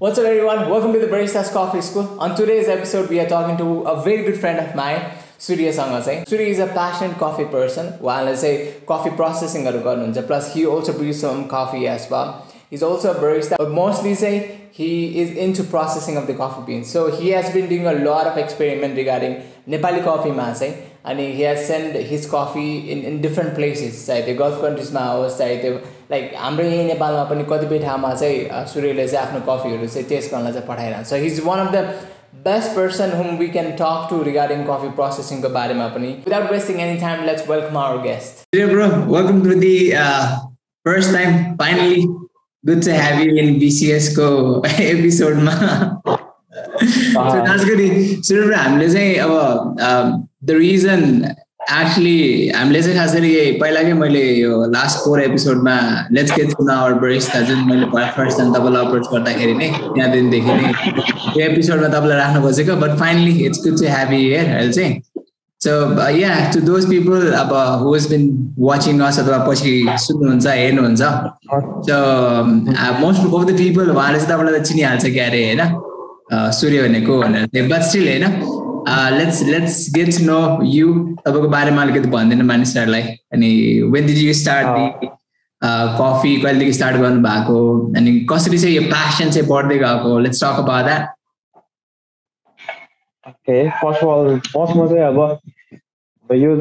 What's up, everyone? Welcome to the Baristas Coffee School. On today's episode, we are talking to a very good friend of mine, Sangasai. Surya is a passionate coffee person. While I say coffee processing, plus he also brews some coffee as well. He's also a barista, but mostly say he is into processing of the coffee beans. So he has been doing a lot of experiment regarding Nepali coffee masai, and he has sent his coffee in, in different places. Say the Gulf countries ma say the like हाम्रो यहीँ नेपालमा पनि कतिपय ठाउँमा चाहिँ सूर्यले चाहिँ आफ्नो कफीहरू चाहिँ टेस्ट गर्न चाहिँ पठाइरहन्छ। So he's one of the best person whom we can talk to regarding coffee प्रोसेसिङको बारेमा पनि। Without wasting any time let's welcome our guest bro welcome to the first time finally good to have you in बिसिएसको एपिसोडमा खास गरी सुरु हामीले चाहिँ अब the reason actually हामीले चाहिँ खास गरी पहिलाकै मैले यो लास्ट फोर एपिसोडमा let's get to our barista जुन मैले फर्स्ट टाइम तपाईँलाई अप्रोच गर्दाखेरि नै त्यहाँदेखिदेखि नै यो एपिसोडमा तपाईँलाई राख्नु खोजेको but finally it's good to have you here अहिले चाहिँ so yeah to those people अब हेज बिन वाचिङ अस अथवा पछि सुन्नुहुन्छ हेर्नुहुन्छ so most of the people उहाँले चाहिँ तपाईँलाई त चिनिहाल्छ क्यारे होइन? सूर्य भनेको भनेर बट स्टिल होइन? Let's let's get to know you तपाईँको बारेमा अलिकति भनिदिनु मानिसहरूलाई अनि when did you start coffee कहिलेदेखि स्टार्ट गर्नु भएको अनि कसरी चाहिँ यो प्यासन चाहिँ बढ्दै गएको let's talk about that okay first of all फर्स्टमा चाहिँ अब यो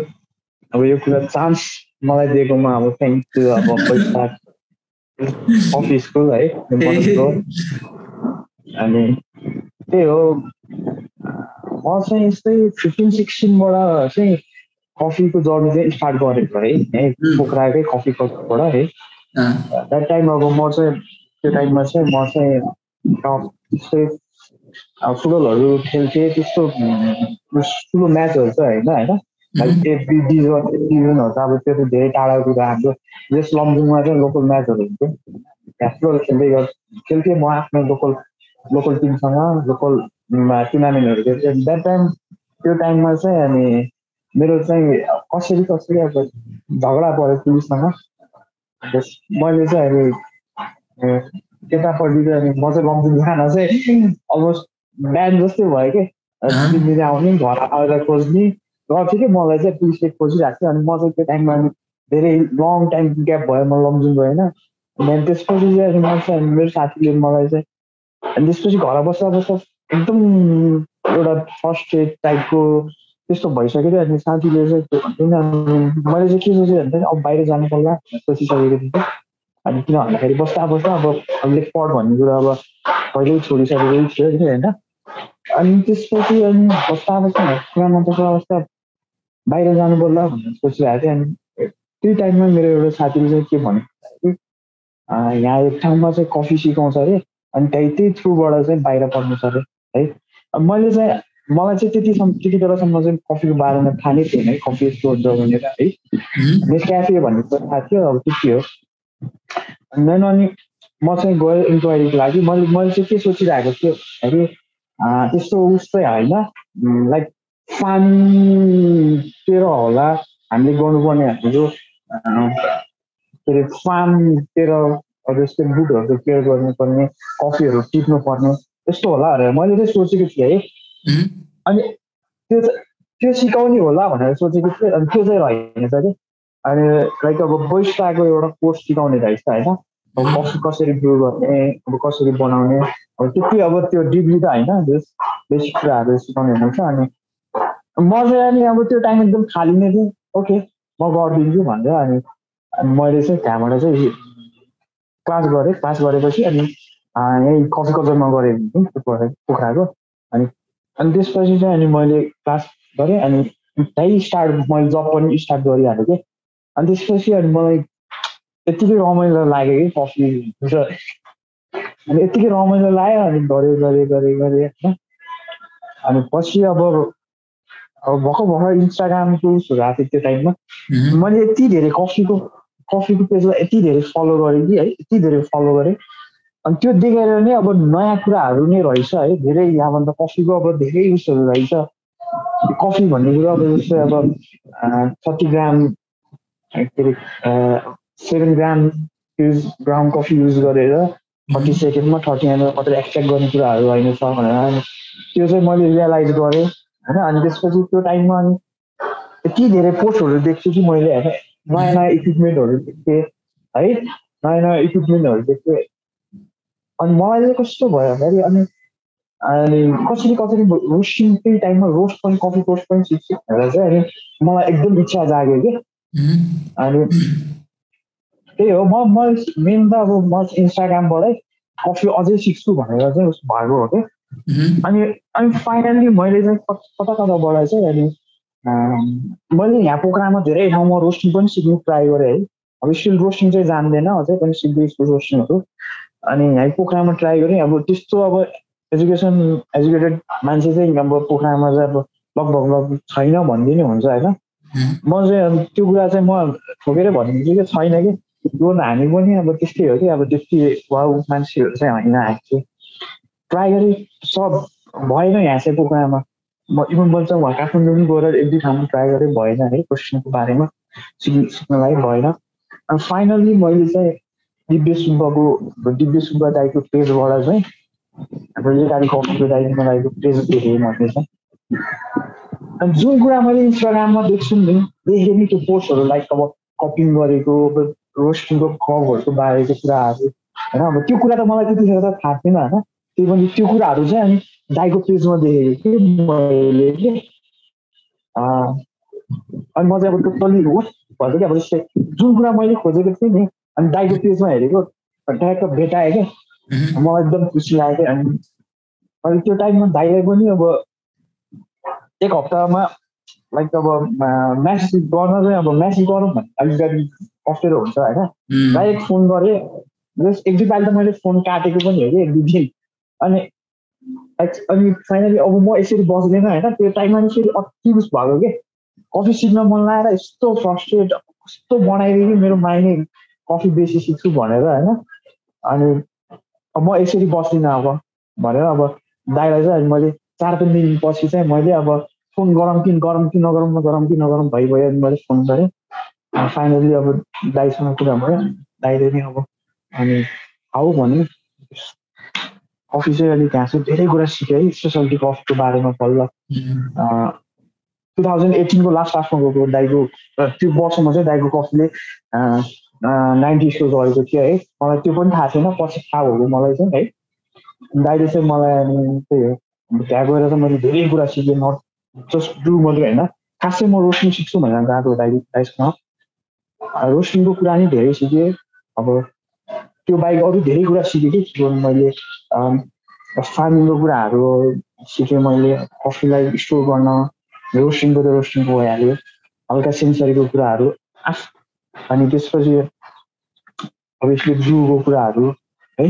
अब यो कुरा चान्स मलाई दिएकोमा अब थ्याङ्क यू अब पैसा कफी स्कुल है अनि त्यही हो। म चाहिँ यस्तै फिफ्टिन सिक्सटिनबाट चाहिँ कफीको जर्नी चाहिँ स्टार्ट गरेको है। पोखराकै कफी कपबाट है। द्याट टाइम अब म चाहिँ त्यो टाइममा चाहिँ म चाहिँ फुटबलहरू खेल्थेँ त्यस्तो ठुलो म्याचहरू चाहिँ होइन होइन। त अब त्यो त धेरै टाढाको कुरा हाम्रो जस लमजुङमा चाहिँ लोकल म्याचहरू हुन्थ्यो। फुटबल खेल्दै खेल्थेँ म आफ्नो लोकल लोकल टिमसँग लोकल टुर्नामेन्टहरू खेल्थ्यो द्याट टाइम त्यो टाइममा चाहिँ अनि मेरो चाहिँ कसरी कसरी अब झगडा पऱ्यो पुलिससँग मैले चाहिँ अब केटापट्टि चाहिँ अनि म चाहिँ लमजुङ खाना चाहिँ अलमोस्ट बिहान जस्तै भयो कि। मिले आउने घर आएर खोज्ने। गर्थेँ कि मलाई चाहिँ पुलिसले खोजिरहेको थियो। अनि म चाहिँ त्यो टाइममा धेरै लङ टाइम ग्याप भयो म लमजुङ गएन अनि त्यसपछि चाहिँ अनि म चाहिँ मेरो साथीले मलाई चाहिँ अनि त्यसपछि घर बस्दा बस्दा एकदम एउटा फर्स्ट एड टाइपको त्यस्तो भइसक्यो थियो। अनि साथीले चाहिँ मैले चाहिँ के सोचेँ भने अब बाहिर जानु पर्ला सोचिसकेको थिएँ। अनि किन भन्दाखेरि बस्दा बस्दा अब लेखपढ भन्ने कुरा अब पहिल्यै छोडिसकेकै थियो कि होइन। अनि त्यसपछि अनि बस्दा बस्दा कुरामा बस्दा बस्दा बाहिर जानु पर्ला भनेर सोचिरहेको थिएँ। अनि त्यही टाइममा मेरो एउटा साथीले चाहिँ के भन्यो यहाँ एक ठाउँमा चाहिँ कफी सिकाउँछ अरे। अनि त्यही त्यही थ्रुबाट चाहिँ बाहिर पढ्नु छ अरे। है। मैले चाहिँ मलाई चाहिँ त्यतिसम्म त्यति बेलासम्म चाहिँ कफीको बारेमा थाहा नै थिएन है कफी यस्तो हुन्छ भनेर है। नेस क्याफे भन्ने त थाहा थियो अब त्यति हो देन अनि म चाहिँ गएँ इन्क्वायरीको लागि। मैले मैले चाहिँ के सोचिरहेको थिएँ अरे त्यस्तो उस चाहिँ होइन लाइक फार्मतिर होला हामीले गर्नुपर्ने हाम्रो के अरे फार्मतिर अब यस्तै बुटहरूको केयर गर्नुपर्ने कफीहरू टिप्नुपर्ने। यस्तो होला भनेर मैले चाहिँ सोचेको थिएँ है अनि त्यो त्यो सिकाउने होला भनेर सोचेको थिएँ अनि त्यो चाहिँ रहेन कि अनि लाइक अब बैस्टाको एउटा कोर्स सिकाउने रहेछ होइन अब कफी कसरी ब्रु गर्ने अब कसरी बनाउने अब त्यति अब त्यो डिग्री त होइन जस बेसिक कुराहरू सिकाउने हुन्छ अनि म चाहिँ अनि अब त्यो टाइम एकदम खाली नै थिएँ ओके म गरिदिन्छु भनेर अनि मैले चाहिँ त्यहाँबाट चाहिँ क्लास गरेँ क्लास गरेपछि अनि यहीँ कफी कल्चरमा गरेँ पोखराको अनि अनि त्यसपछि चाहिँ अनि मैले क्लास गरेँ अनि त्यही स्टार्ट मैले जब पनि स्टार्ट गरिहालेँ कि। अनि त्यसपछि अनि मलाई यत्तिकै रमाइलो लाग्यो कि कफी अनि यत्तिकै रमाइलो लाग्यो अनि गरेँ गरेँ गरेँ गरेँ होइन। अनि पछि अब अब भर्खर भर्खर इन्स्टाग्रामको उसहरू आएको थियो त्यो टाइममा मैले यति धेरै कफीको कफीको पेजलाई यति धेरै फलो गरेँ कि है यति धेरै फलो गरेँ। अनि त्यो देखेर नै अब नयाँ कुराहरू नै रहेछ है। धेरै यहाँभन्दा कफीको अब धेरै उयसहरू रहेछ। कफी भन्ने कुरो अब जस्तै अब थर्टी ग्राम के अरे seven gram use ground coffee use गरेर थर्टी सेकेन्डमा थर्टी एमएल मात्रै एक्सट्र्याक्ट गर्ने कुराहरू होइन छ भनेर त्यो चाहिँ मैले रियलाइज गरेँ होइन? अनि त्यसपछि त्यो टाइममा अनि यति धेरै पोस्टहरू देख्छु कि मैले होइन? नयाँ नयाँ इक्विपमेन्टहरू देख्थेँ है? नयाँ नयाँ इक्विपमेन्टहरू देख्थेँ अनि मलाई चाहिँ कस्तो भयो भन्दाखेरि अनि अनि कसरी कसरी रोस्टिङ त्यही टाइममा रोस्ट पनि कफी रोस्ट पनि सिक्छु भनेर चाहिँ अनि मलाई एकदम इच्छा जाग्यो कि। अनि त्यही हो म म मेन त अब म इन्स्टाग्रामबाटै कफी अझै सिक्छु भनेर चाहिँ उस भएको हो कि। अनि अनि फाइनल्ली मैले चाहिँ कता कताबाट चाहिँ अनि मैले यहाँ पोखरामा धेरै ठाउँमा रोस्टिङ पनि सिक्नु ट्राई गरेँ है। अब स्टिल रोस्टिङ चाहिँ जान्दैन अझै पनि सिक्दैछु रोस्टिङहरू अनि यहाँ पोखरामा ट्राई गरेँ। अब त्यस्तो अब एजुकेसन एजुकेटेड मान्छे चाहिँ अब पोखरामा चाहिँ अब लगभग लगभग छैन भनिदिने हुन्छ होइन? म चाहिँ अब त्यो कुरा चाहिँ म ठोकेर भनिदिन्छु कि छैन कि? लोन हामी पनि अब त्यस्तै हो कि अब त्यति वाउ मान्छेहरू चाहिँ होइन हामी चाहिँ। ट्राई गरेँ सब भएन यहाँ चाहिँ पोखरामा। म इभन बल्छ उहाँ काठमाडौँ पनि गएर एक दुई ठाउँमा ट्राई गरेँ भएन है क्वेसनको बारेमा। सिक्नु सिक्नलाई भएन। अनि फाइनल्ली मैले चाहिँ दिव्य सुब्बाको दिव्य सुब्बा दाईको पेजबाट चाहिँ हाम्रो लेखारी कफीको दाईको दाईको पेज देखेँ मैले चाहिँ अनि जुन कुरा मैले इन्स्टाग्राममा देख्छु नि देखेँ नि त्यो पोस्टहरू लाइक अब कपिङ गरेको रोस्टिङको कपहरूको बारेको कुराहरू होइन? अब त्यो कुरा त मलाई त्यतिखेर त थाहा थिएन होइन? त्यही पनि त्यो कुराहरू चाहिँ अनि दाईको पेजमा देखेको थिएँ मैले अनि म चाहिँ अब टोटल्ली हो भन्छु कि अब जस्तै जुन कुरा मैले खोजेको थिएँ नि अनि दाईको पेजमा हेरेको ट्याक्क भेटाएँ क्या। मलाई एकदम खुसी लाग्यो क्या अनि अनि त्यो टाइममा दाईलाई पनि अब एक हप्तामा लाइक अब म्यासेज गर्न चाहिँ अब म्यासेज गरौँ भने अलिकति अप्ठ्यारो हुन्छ होइन। डाइरेक्ट फोन गरेँ। जस्ट एक दुईपालि त मैले फोन काटेको पनि हो कि एक दुई दिन। अनि अनि फाइनली अब म यसरी बस्दैन होइन। त्यो टाइममा नि फेरि अति उस भएको कि। कफी सिक्न मन लागेर यस्तो फ्रस्ट्रेट कस्तो बनाइदियो कि मेरो माइने कफी बेसी सिक्छु भनेर होइन। अनि म यसरी बस्दिनँ अब भनेर अब दाइलाई चाहिँ अनि मैले चार पाँच दिनपछि चाहिँ मैले अब फोन गरौँ कि गरौँ कि नगरौँ न गरौँ कि नगरौँ भइगयो अनि मैले फोन गरेँ। फाइनली अब दाइसँग कुरा भयो। दाइले नि अब अनि आऊ भने कफी चाहिँ अलिक त्यहाँ चाहिँ धेरै कुरा सिकेँ है स्पेसलिटी कफीको बारेमा पल्ल टु थाउजन्ड एटिनको लास्ट लास्टमा गएको दाइको त्यो वर्षमा चाहिँ दाइको कफीले नाइन्टी स्कोर गरेको थियो है। मलाई त्यो पनि थाहा छैन पछि थाहा भएको मलाई चाहिँ है। दाइले चाहिँ मलाई अनि त्यही हो त्यहाँ गएर चाहिँ मैले धेरै कुरा सिकेँ नट जस्ट डु मात्रै होइन। खासै म रोस्टिङ सिक्छु भनेर गएको दाइ दाइसँग। रोस्टिङको कुरा नि धेरै सिकेँ। अब त्यो बाहेक अरू धेरै कुरा सिकेँ कि मैले फार्मिङको कुराहरू सिकेँ मैले कफीलाई स्टोर गर्न रोस्टिङको त रोस्टिङको भइहाल्यो। हल्का सेन्सरीको कुराहरू। अनि त्यसपछि अभियसली ब्लूको कुराहरू है?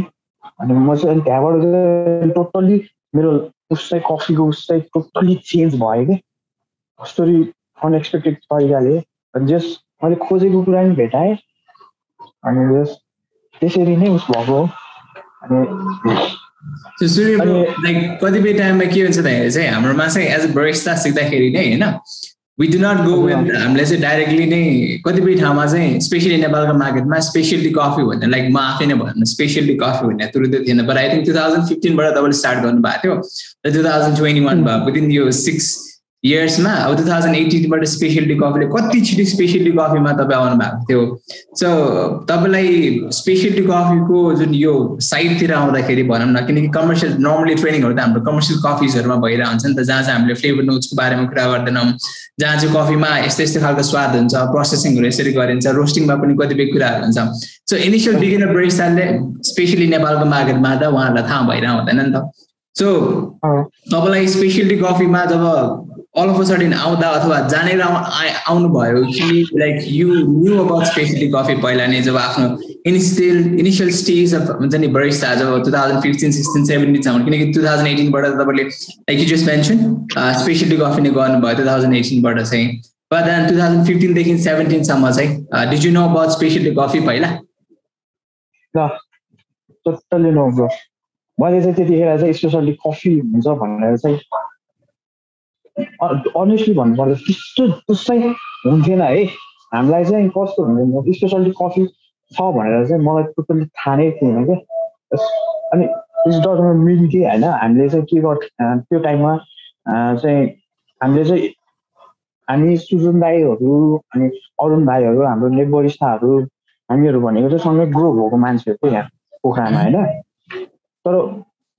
अनि म चाहिँ त्यहाँबाट चाहिँ टोटल्ली मेरो उसलाई कफीको उसलाई टोटल्ली चेन्ज भयो कि? कसरी अनएक्सपेक्टेड तरिकाले अनि जस मैले खोजेको कुरा पनि भेटाएँ। अनि जस त्यसरी नै उस भएको अनि लाइक कतिपय टाइममा के हुन्छ भन्दाखेरि चाहिँ हाम्रोमा चाहिँ एज अ बरिस्ता सिक्दाखेरि नै होइन? We do not go with हामीले चाहिँ डाइरेक्टली नै कतिपय ठाउँमा चाहिँ स्पेसली नेपालको मार्केटमा स्पेसलिटी कफी भन्ने लाइक म आफै नै भन्नु स्पेसलिटी कफी भन्ने तुरुन्तै थिएन। But I think two thousand फिफ्टिनबाट तपाईँले स्टार्ट गर्नुभएको थियो। र टु थाउजन्ड ट्वेन्टी वान भयो विदिन यो सिक्स इयर्समा अब टु थाउजन्ड एटिनबाट स्पेसलिटी कफीले कति छिटो स्पेसलिटी कफीमा तपाईँ आउनु भएको थियो। सो तपाईँलाई स्पेसलिटी कफीको जुन यो साइडतिर आउँदाखेरि भनौँ न किनकि कमर्सियल नर्मली ट्रेनिङहरू त हाम्रो कमर्सियल कफिजहरूमा भइरहेको हुन्छ नि त जहाँ चाहिँ हामीले फ्लेभर नोट्सको बारेमा कुरा गर्दैनौँ जहाँ चाहिँ कफीमा यस्तो यस्तो खालको स्वाद हुन्छ प्रोसेसिङहरू यसरी गरिन्छ रोस्टिङमा पनि कतिपय कुराहरू हुन्छ। सो इनिसियल बिगिनर ब्रेस्टारले स्पेसली नेपालको मार्केटमा त उहाँहरूलाई थाहा भइरहेको हुँदैन नि त। सो तपाईँलाई स्पेसलिटी कफीमा जब अल अफ अ सडन आउँदा अथवा जानेर आउनुभयो कि like you knew about specially coffee पहिला नै जब आफ्नो इनिसियल इनिसियल स्टेज अफ हुन्छ नि बरिस्ता जब टु थाउजन्ड फिफ्टिन सिक्सटिन सेभेन्टिनसम्म किनकि टु थाउजन्ड एटिनबाट तपाईँले like you just mention speciality coffee नै गर्नुभयो टु थाउजन्ड एटिनबाट चाहिँ। बट टु थाउजन्ड फिफ्टिनदेखि सेभेन्टिनसम्म चाहिँ did you know about speciality coffee पहिला मैले चाहिँ त्यतिखेर चाहिँ स्पेसल्ली कफी हुन्छ भनेर चाहिँ अनेस्टली भन्नुपर्दा त्यस्तो त्यस्तै हुन्थेन है। हामीलाई चाहिँ कस्तो हुन्थेन स्पेसल्ली कफी छ भनेर चाहिँ मलाई टोटल्ली थाहा नै थिएन क्या अनि इट्स डजन्ट मिन कि होइन हामीले चाहिँ के गर् त्यो टाइममा चाहिँ हामीले चाहिँ हामी सुजन दाईहरू अनि अरुण भाइहरू हाम्रो नेबरिस्ताहरू हामीहरू भनेको चाहिँ सँगै ग्रो भएको मान्छेहरू यहाँ पोखरामा होइन। तर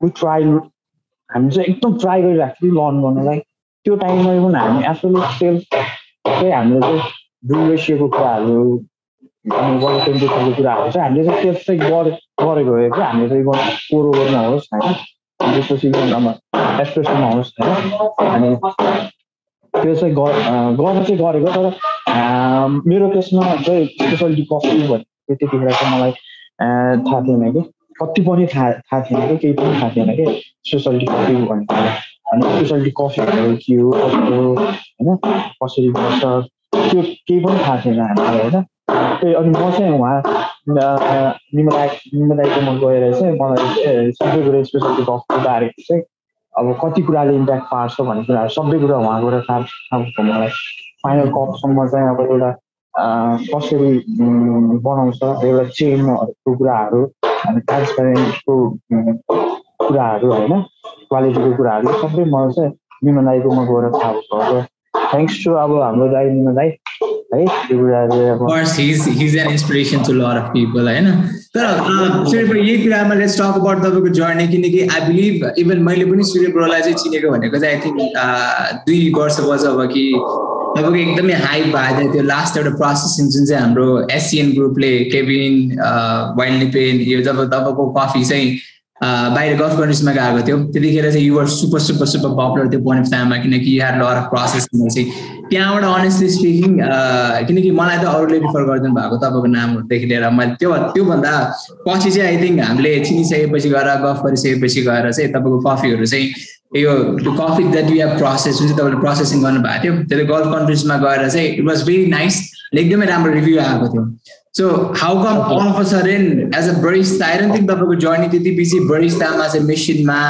ट्राई हामी चाहिँ एकदम ट्राई गरिरहेको थियो लर्न गर्नलाई। त्यो टाइममा पनि हामी आफूले सेल्फ चाहिँ हामीले चाहिँ डुरेसिएको कुराहरू अनि वर्ल्ड टेम्परेचरको कुराहरू चाहिँ हामीले चाहिँ सेल्फ चाहिँ गरे गरेको हो कि हामीले चाहिँ कोरो गर्नु होस् होइन। त्यसपछि एक्सप्रेसनमा होस् होइन। अनि त्यो चाहिँ गर्न चाहिँ गरेको तर मेरो केसमा चाहिँ स्पेसलिटी कफी भन्ने त्यतिखेर चाहिँ मलाई थाहा थिएन कि। कति पनि थाहा थाहा थिएन कि केही पनि थाहा थिएन कि। स्पेसलिटी कफी भन्ने अनि स्पेसलिटी कफीहरू के हो कस्तो होइन कसरी गर्छ त्यो केही पनि थाहा थिएन हामीलाई होइन। त्यही अनि म चाहिँ उहाँ निमदाई निमदाईकोमा गएर चाहिँ मलाई सबै कुरा स्पेसलिटी कफी बारे चाहिँ अब कति कुराले इम्प्याक्ट पार्छ भन्ने कुराहरू सबै कुरा उहाँ गएर थाहा थाहा मलाई। फाइनल कपसम्म चाहिँ अब एउटा कसरी बनाउँछ एउटा चेनहरूको कुराहरू अनि ट्रान्सपेरेन्टको कुराहरू होइन? क्वालिटीको कुराहरू सबै मलाई चाहिँ निमा दाईकोमा गएर थाहा भएको थ्याङ्क्स टु अब हाम्रो दाई निमा दाई है त्यो कुराहरू तर यही कुरामा लेट्स टक अबाउट तपाईँको जर्नी किनकि आई बिलिभ इभन मैले पनि सूर्य ब्रोलाई चाहिँ चिनेको भनेको चाहिँ आई थिङ्क दुई वर्ष वर्षपछि अब कि तपाईँको एकदमै हाई भएको थियो त्यो लास्ट एउटा प्रोसेसिङ जुन चाहिँ हाम्रो एसियन ग्रुपले केबिन वाइल्ड पेन यो जब तपाईँको कफी चाहिँ बाहिर गल्फ कन्ट्रिजमा गएको थियो। त्यतिखेर चाहिँ your super super super popular थियो पोइन्ट अफ टाइममा किनकि युआर लर अफ प्रोसेसिङ चाहिँ त्यहाँबाट अनेस्टली स्पिकिङ किनकि मलाई त अरूले प्रिफर गरिदिनु भएको तपाईँको नामहरूदेखि लिएर। मैले त्यो त्योभन्दा पछि चाहिँ आई थिङ्क हामीले चिनिसकेपछि गएर गफ गरिसकेपछि गएर चाहिँ तपाईँको कफीहरू चाहिँ यो coffee that you have process जुन चाहिँ तपाईँले प्रोसेसिङ गर्नुभएको थियो त्यो गल्फ कन्ट्रिजमा गएर चाहिँ इट वाज भेरी नाइस एकदमै राम्रो रिभ्यू आएको थियो। So how come of sudden as a barista I don't think तपाईँको जर्नी त्यति बिजी बरिस्तामा चाहिँ मेसिनमा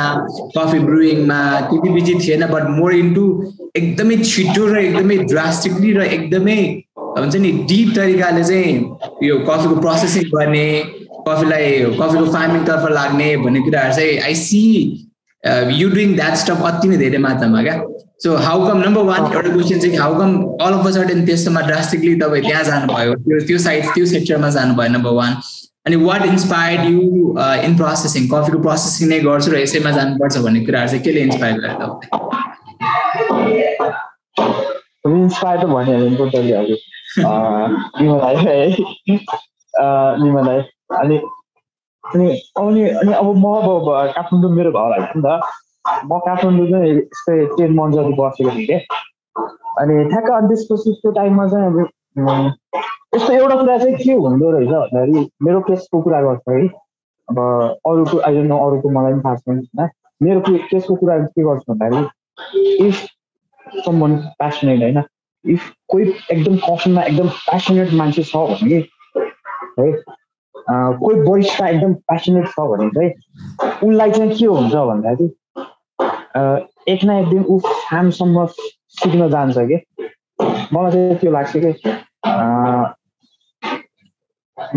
कफी ब्रुइङमा त्यति बिजी थिएन बट मोर इन्टु एकदमै छिटो र एकदमै ड्रास्टिकली र एकदमै हुन्छ नि डिप तरिकाले चाहिँ यो कफीको प्रोसेसिङ गर्ने कफीलाई कफीको फार्मिङतर्फ लाग्ने भन्ने कुराहरू चाहिँ I see you doing that stop अति नै धेरै मात्रामा क्या? So how come number one एउटा क्वेसन चाहिँ how come all of a sudden त्यस्तोमा ड्रास्टिकली तपाईँ त्यहाँ जानुभयो त्यो त्यो साइड त्यो सेक्टरमा जानुभयो नम्बर वान अनि what inspired you in processing कफीको प्रोसेसिङ नै गर्छु र यसैमा जानुपर्छ भन्ने कुराहरू चाहिँ केले इन्सपायर गर्यो तपाईँलाई इन्सपायर त भनिहाल्यो टोटली हजुर निमलाई है निमलाई अनि अनि अनि अनि अब म अब काठमाडौँ मेरो घर होइन नि त म काठमाडौँ चाहिँ यस्तै टेन मन्थ जति बसेको थिएँ कि। अनि ठ्याक्क अनि त्यसपछि त्यो टाइममा चाहिँ अब यस्तो एउटा कुरा चाहिँ के हुँदो रहेछ भन्दाखेरि मेरो केसको कुरा गर्छ है अब अरूको अहिले न अरूको मलाई पनि थाहा छैन होइन। मेरो केसको कुरा के गर्छु भन्दाखेरि इफ समन प्यासनेट होइन इफ कोही एकदम कफनमा एकदम प्यासनेट मान्छे छ भने है कोही वरिष्ठ एकदम प्यासनेट छ भने चाहिँ उसलाई चाहिँ के हुन्छ भन्दाखेरि एक न एक दिन ऊ सिक्न जान्छ कि। मलाई चाहिँ त्यो लाग्छ कि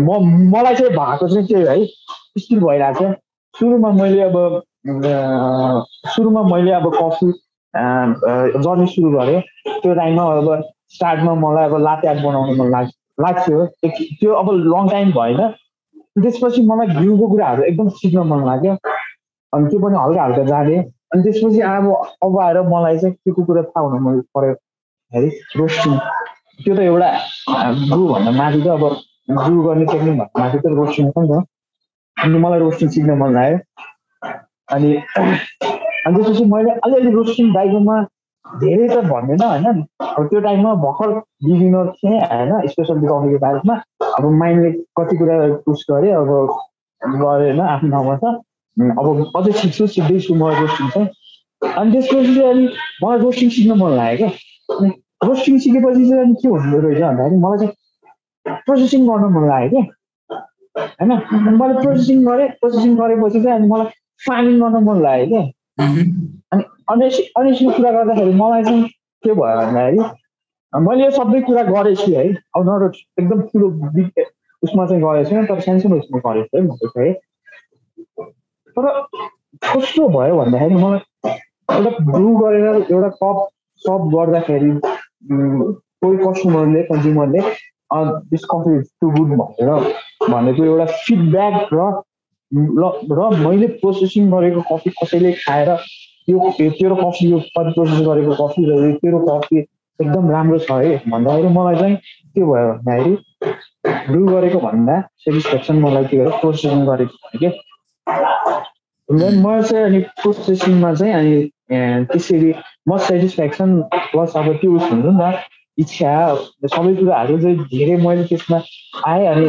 म मलाई चाहिँ भएको चाहिँ त्यो है स्टिल भइरहेको छ। सुरुमा मैले अब सुरुमा मैले अब कफी जर्नी सुरु गरेँ। त्यो टाइममा अब स्टार्टमा मलाई अब लाते बनाउनु मन लाग्छ लाग्थ्यो। त्यो अब लङ टाइम भएन। त्यसपछि मलाई घिउको कुराहरू एकदम सिक्न मन लाग्यो। अनि त्यो पनि हल्का हल्का जाने। अनि त्यसपछि अब अब आएर मलाई चाहिँ के को कुरा थाहा हुनु मन पऱ्यो है रोस्टिङ। त्यो त एउटा भन्दा माथि त अब ग्रु गर्ने टेक्निक भन्दा माथि त रोस्टिङ हो नि त। अनि मलाई रोस्टिङ सिक्न मन लाग्यो। अनि अनि त्यसपछि मैले अलिअलि रोस्टिङ बाइकमा धेरै त भन्दैन होइन अब त्यो टाइममा भर्खर बिगिनर थिएँ होइन स्पेसली कफीको बारेमा। अब माइन्डले कति कुरा पुस गरेँ अब गरेन आफ्नो ठाउँमा छ अब अझै सिक्छु सिक्दैछु म रोस्टिङ चाहिँ अनि त्यसपछि चाहिँ अनि मलाई रोस्टिङ सिक्न मन लाग्यो क्या अनि रोस्टिङ सिकेपछि चाहिँ अनि के हुँदो रहेछ भन्दाखेरि मलाई चाहिँ प्रोसेसिङ गर्न मन लाग्यो क्या होइन मैले प्रोसेसिङ गरेँ प्रोसेसिङ गरेपछि चाहिँ अनि मलाई फार्मिङ गर्न मन लाग्यो क्या अनि अनेस अनेस्टली कुरा गर्दाखेरि मलाई चाहिँ के भयो भन्दाखेरि मैले यो सबै कुरा गरेछु है अब नट एकदम ठुलो उसमा चाहिँ गरेको छैन तर सानसानो उसमा गरेको है मैले चाहिँ तर कस्तो भयो भन्दाखेरि मलाई एउटा ब्रु गरेर एउटा कप सप गर्दाखेरि कोही कस्टमरले कन्ज्युमरले this coffee is too good भनेर भनेको एउटा फिडब्याक र र मैले प्रोसेसिङ गरेको कफी कसैले खाएर यो तेरो कफी यो प्रोसेस गरेको कफी र तेरो कफी एकदम राम्रो छ है भन्दाखेरि मलाई चाहिँ के भयो भन्दाखेरि ब्रु गरेको भन्दा सेटिस्फ्याक्सन मलाई के गर्यो? प्रोसेसिङ गरेको थियो कि म चाहिँ अनि प्रोसेसिङमा चाहिँ अनि त्यसरी म सेटिस्फ्याक्सन प्लस अब त्यो उस हुन्छ नि त इच्छा सबै कुराहरू चाहिँ धेरै मैले त्यसमा आएँ अनि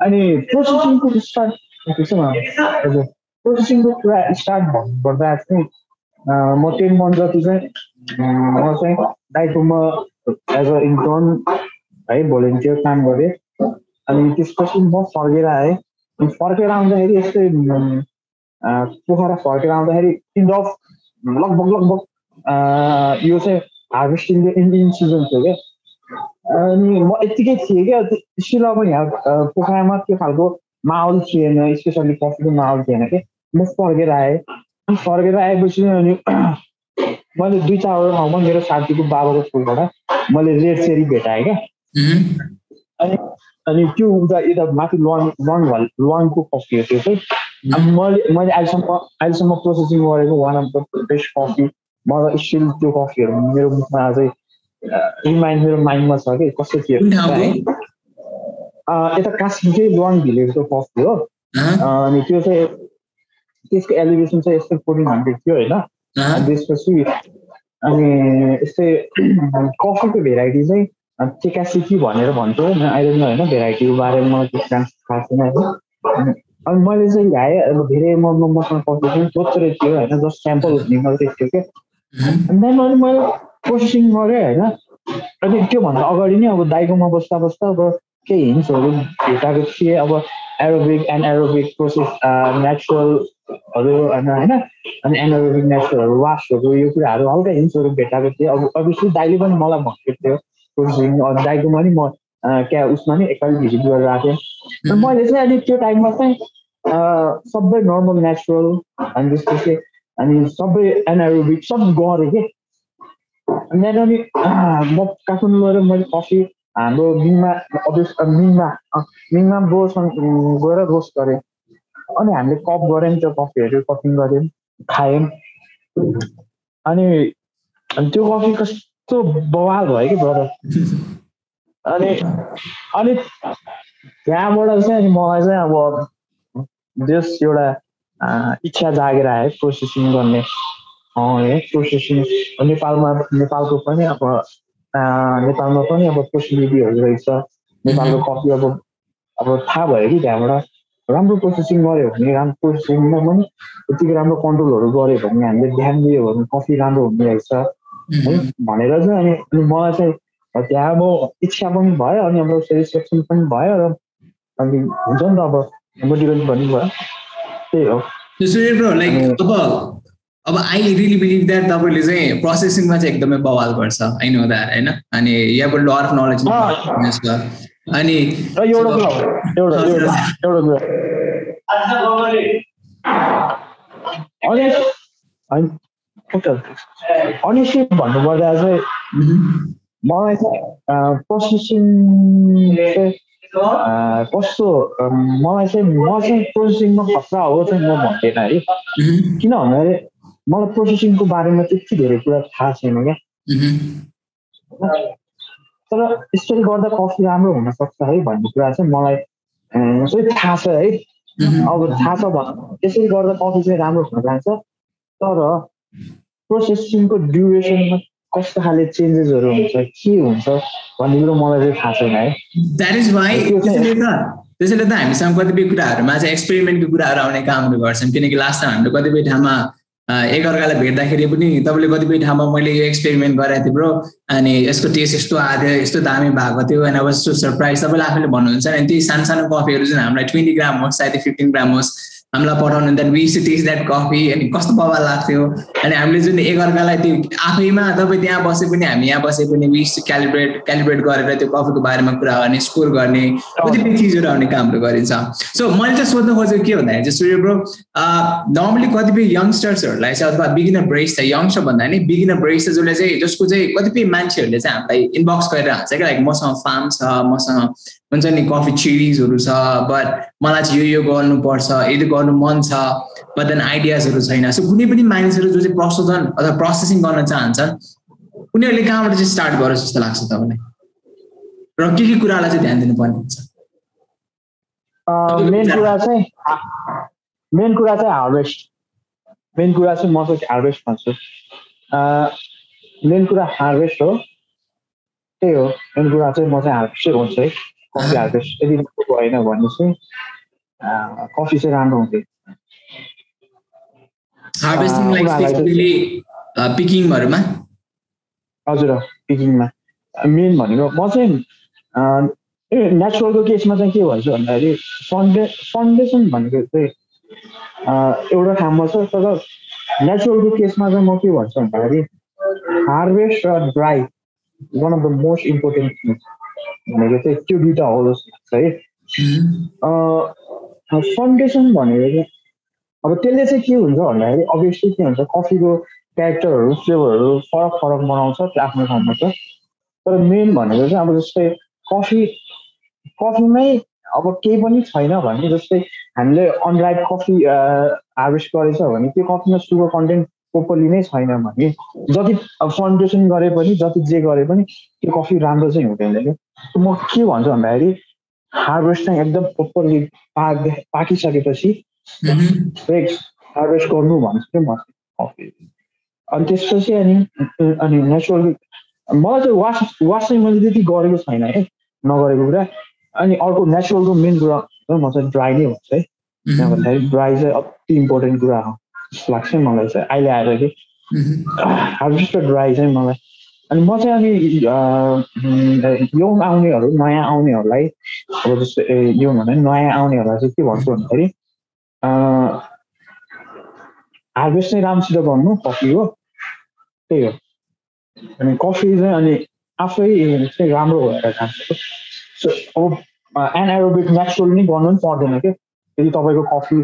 अनि प्रोसेसिङको स्टार्ट हजुर प्रोसेसिङको कुरा स्टार्ट भन्नुपर्दा चाहिँ म टेन मन्थ जति चाहिँ म चाहिँ दाइकोमा एज अ इन्टर्न है भोलिन्टियर काम गरेँ। अनि त्यसपछि म फर्केर आएँ। फर्केर आउँदाखेरि यस्तै पोखरा फर्केर आउँदाखेरि इन्ड अफ लगभग लगभग यो चाहिँ हार्भेस्टिङको इन्डियन सिजन थियो क्या। अनि म यत्तिकै थिएँ क्या स्टिल अब यहाँ पोखरामा त्यो खालको माहौल थिएन स्पेसल्ली कफीको माहौल थिएन कि। म फर्केर आएँ फर्केर आएपछि अनि मैले दुई चारवटा ठाउँमा मेरो साथीको बाबाको स्कुलबाट मैले रेड चेरी भेटाएँ क्या। अनि अनि त्यो उता यता माथि लङ लङ भल लङको कफी हो त्यो चाहिँ। अनि मैले मैले अहिलेसम्म अहिलेसम्म प्रोसेसिङ गरेको one of the best coffee मलाई स्टिल त्यो कफीहरू मेरो मुखमा अझै रिमाइन्ड मेरो माइन्डमा छ कि कस्तो थियो। यता काश्मीरकै लङ भिलेजको कफी हो। अनि त्यो चाहिँ त्यसको एलिभेसन चाहिँ यस्तै फोर्टिन हन्ड्रेड थियो होइन। त्यसपछि अनि यस्तै कफीको भेराइटी चाहिँ चेकासिकी भनेर भन्छौँ होइन अहिले होइन भेराइटीको बारेमा मलाई त्यो डान्स थाहा छैन होइन। अनि मैले चाहिँ ल्याएँ अब धेरै म मसँग पनि सोच्दै थियो होइन जस्ट स्याम्पल हुने मात्रै थियो क्या अनि अनि मैले प्रोसेसिङ गरेँ होइन। अनि त्योभन्दा अगाडि नै अब दाइकोमा बस्दा बस्दा अब केही हिन्ट्सहरू भेटाएको थिएँ। अब एरोबिक एन्ड एरोबिक प्रोसेस नेचुरलहरू होइन होइन। अनि एनरोबिक नेचुरलहरू वासहरू यो कुराहरू हल्का हिन्ट्सहरू भेटाएको थिएँ। अब अभियसली दाइले पनि मलाई भनेको थियो प्रोसेसिङ दाइकोमा नि म क्या उसमा नि एकपालि भिजिट गरेर आएको थिएँ मैले चाहिँ अनि त्यो टाइममा चाहिँ सबै नर्मल नेचुरल अनि त्यसपछि अनि सबै एनआरोबिक सब गरेँ कि। अनि अनि म काठमाडौँ गएर मैले कफी हाम्रो मिङमा अभियस मिङमा मिङमा बोसँग गएर रोस्ट गरेँ। अनि हामीले कप गऱ्यौँ त्यो कफीहरू कपिङ गऱ्यौँ खायौँ। अनि त्यो कफी कस्तो बवाल भयो कि ब्रदर अनि अनि त्यहाँबाट चाहिँ मलाई चाहिँ अब जस एउटा इच्छा जागेर आयो प्रोसेसिङ गर्ने प्रोसेसिङ नेपालमा नेपालको पनि अब नेपालमा पनि अब पोसिबिलिटीहरू रहेछ। नेपालको कफी अब अब थाहा भयो कि त्यहाँबाट। राम्रो प्रोसेसिङ गऱ्यो भने राम्रो प्रोसेसिङमा पनि यतिकै राम्रो कन्ट्रोलहरू गऱ्यो भने हामीले ध्यान दियो भने कफी राम्रो हुने रहेछ। भनेर चाहिँ अनि अनि मलाई चाहिँ त्यहाँ अब इच्छा पनि भयो अनि अब सेटिस्फ्याक्सन पनि भयो र अनि हुन्छ नि त अब मोटिभेट पनि भयो त्यही हो ब्रो लाइक अब अब आई रियली बिलिभ द्याट तपाईँले चाहिँ प्रोसेसिङमा चाहिँ एकदमै बवाल गर्छ. I know? द्याट होइन अनि यहाँ लर अफ नलेज अनि अनेस्टली भन्नुपर्दा चाहिँ मलाई चाहिँ प्रोसेसिङ चाहिँ कस्तो मलाई चाहिँ म चाहिँ प्रोसेसिङमा खतरा हो चाहिँ म भन्दैन है। किन भन्दाखेरि मलाई प्रोसेसिङको बारेमा त्यति धेरै कुरा थाहा छैन क्या। तर यसरी गर्दा कफी राम्रो हुनसक्छ है भन्ने कुरा चाहिँ मलाई चाहिँ थाहा छ है। अब थाहा छ भन यसरी गर्दा कफी चाहिँ राम्रो हुन जान्छ। तर प्रोसेसिङको ड्युरेसनमा कस्तो खाले चेन्जेसहरू हुन्छ? के हुन्छ? भन्ने कुरो मलाई चाहिँ थाहा छैन है। द्याट इज वाइ त्यसैले त त्यसैले त हामीसँग कतिपय कुराहरूमा चाहिँ एक्सपेरिमेन्टको कुराहरू आउने कामहरू गर्छौँ। किनकि लास्ट टाइम हामीले कतिपय ठाउँमा एकअर्कालाई भेट्दाखेरि पनि तपाईँले कतिपय ठाउँमा मैले यो एक्सपेरिमेन्ट गराएको थिएँ ब्रो अनि यसको टेस्ट यस्तो आएको थियो यस्तो दामी भएको थियो अनि अब यस्तो सरप्राइज तपाईँले आफैले भन्नुहुन्छ अनि त्यही सानो सानो कफीहरू जुन हामीलाई ट्वेन्टी ग्राम होस् सायद फिफ्टिन ग्राम होस् हामीलाई पठाउनु then we test that coffee अनि कस्तो बबा लाग्थ्यो। अनि हामीले जुन एकअर्कालाई त्यो आफैमा तपाईँ त्यहाँ बसे पनि हामी यहाँ बसे पनि वी क्यालिब्रेट क्यालिब्रेट गरेर त्यो कफीको बारेमा कुरा गर्ने स्कोर गर्ने कतिपय चिजहरू आउने कामहरू गरिन्छ। सो मैले चाहिँ सोध्नु खोजेको के भन्दाखेरि चाहिँ सूर्य ब्रो नर्मली कतिपय यङ्स्टर्सहरूलाई चाहिँ अथवा बिगिनर ब्रेस छ यङ्स्टर भन्दा नि बिगिनर ब्रेस छ जसले चाहिँ जसको चाहिँ कतिपय मान्छेहरूले चाहिँ हामीलाई इनबक्स गरेर हाल्छ क्या लाइक मसँग फार्म छ मसँग हुन्छ नि कफी चिरिजहरू छ बट मलाई चाहिँ यो यो गर्नुपर्छ यदि गर्नु मन छ बट देन आइडियाजहरू छैन। सो कुनै पनि मानिसहरू जो चाहिँ प्रशोधन अथवा प्रोसेसिङ गर्न चाहन्छन् उनीहरूले कहाँबाट चाहिँ स्टार्ट गरोस् जस्तो लाग्छ तपाईँलाई? र के के कुरालाई चाहिँ ध्यान दिनुपर्ने हुन्छ? मेन कुरा। चाहिँ मेन कुरा चाहिँ हार्भेस्ट मेन कुरा चाहिँ म चाहिँ हार्भेस्ट भन्छु। मेन कुरा हार्भेस्ट हो। त्यही हो मेन कुरा चाहिँ म चाहिँ हार्भेस्टै भन्छु है। कफी हार्भेस्ट यदि भएन भने चाहिँ कफी चाहिँ राम्रो हुन्थ्यो। पिकिङहरूमा? हजुर पिकिङमा। मेन भनेको म चाहिँ नेचुरलको केसमा चाहिँ के भन्छु भन्दाखेरि फन्डे फाउन्डेसन भनेको चाहिँ एउटा ठाउँमा छ तर नेचुरलको केसमा चाहिँ म के भन्छु भन्दाखेरि हार्भेस्ट र dry one of the most important things भनेको चाहिँ त्यो दुइटा हो जस्तो लाग्छ है। फाउन्डेसन भनेको चाहिँ अब त्यसले चाहिँ के हुन्छ भन्दाखेरि अभियसली के हुन्छ कफीको क्यारेक्टरहरू फ्लेभरहरू फरक फरक बनाउँछ त्यो आफ्नो ठाउँमा छ तर मेन भनेको चाहिँ अब जस्तै कफी कफीमै अब केही पनि छैन भने जस्तै हामीले अनराइट कफी हार्भेस्ट गरेछ भने त्यो कफीमा सुगर कन्टेन्ट प्रोपरली नै छैन भने जति फर्मेन्टेसन गरे पनि जति जे गरे पनि त्यो कफी राम्रो चाहिँ हुँदैन कि म के भन्छु भन्दाखेरि हार्भेस्ट चाहिँ एकदम प्रोपरली पाक पाकिसकेपछि हार्भेस्ट गर्नु भन्छु कि म कफी अनि त्यसपछि अनि अनि नेचुरल मलाई चाहिँ वास वास चाहिँ मैले त्यति गरेको छैन है नगरेको कुरा। अनि अर्को नेचुरलको मेन कुरा म चाहिँ ड्राई नै भन्छु है। भन्दाखेरि ड्राई चाहिँ अति इम्पोर्टेन्ट कुरा हो। जस्तो लाग्छ मलाई चाहिँ। अहिले आएर कि? हार्भेस्ट र ड्राई चाहिँ मलाई। अनि म चाहिँ अनि यो आउनेहरू नयाँ आउनेहरूलाई अब जस्तो यो भने नयाँ आउनेहरूलाई चाहिँ के भन्छु भन्दाखेरि हार्भेस्ट नै राम्रोसित गर्नु कफी हो। त्यही हो। अनि कफी चाहिँ अनि आफै चाहिँ राम्रो भएर जान्छ। सो अब एनएरोबिक नेचुरल नै गर्नु पनि पर्दैन क्या यदि तपाईँको कफी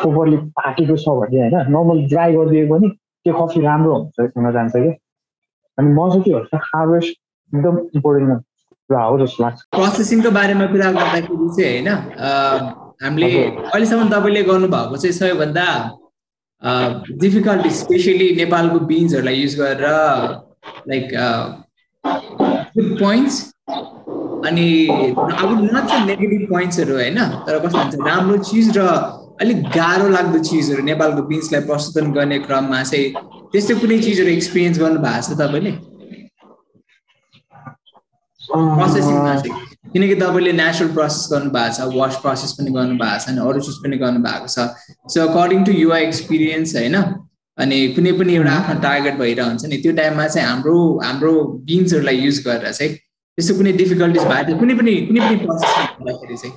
प्रोपरली पाकेको छ भने होइन नर्मल ड्राई गरिदियो भने त्यो कफी राम्रो हुन्छ हुन जान्छ क्या। अनि म चाहिँ के भन्छ हार्भेस्ट एकदम इम्पोर्टेन्ट कुरा हो जस्तो लाग्छ। प्रोसेसिङको बारेमा कुरा गर्दाखेरि चाहिँ होइन हामीले अहिलेसम्म तपाईँले गर्नुभएको चाहिँ सबैभन्दा डिफिकल्ट स्पेसली नेपालको बिन्सहरूलाई युज गरेर लाइक गुड पोइन्ट्स अनि अब नट चाहिँ नेगेटिभ पोइन्ट्सहरू होइन तर कस्तो हुन्छ राम्रो चिज र अलिक गाह्रो लाग्दो चिजहरू नेपालको बिन्सलाई प्रस्तुत गर्ने क्रममा चाहिँ त्यस्तो कुनै चिजहरू एक्सपिरियन्स गर्नु भएको छ तपाईँले? प्रोसेसिङमा चाहिँ। किनकि तपाईँले नेचुरल प्रोसेस गर्नुभएको छ वास प्रोसेस पनि गर्नुभएको छ अनि अरू चिज पनि गर्नुभएको छ। So according to your experience होइन अनि कुनै पनि एउटा आफ्नो टार्गेट भइरहन्छ नि त्यो टाइममा चाहिँ हाम्रो हाम्रो बिन्सहरूलाई युज गरेर चाहिँ त्यस्तो कुनै डिफिकल्टिज भएको थियो कुनै पनि कुनै पनि प्रोसेस गर्दाखेरि चाहिँ।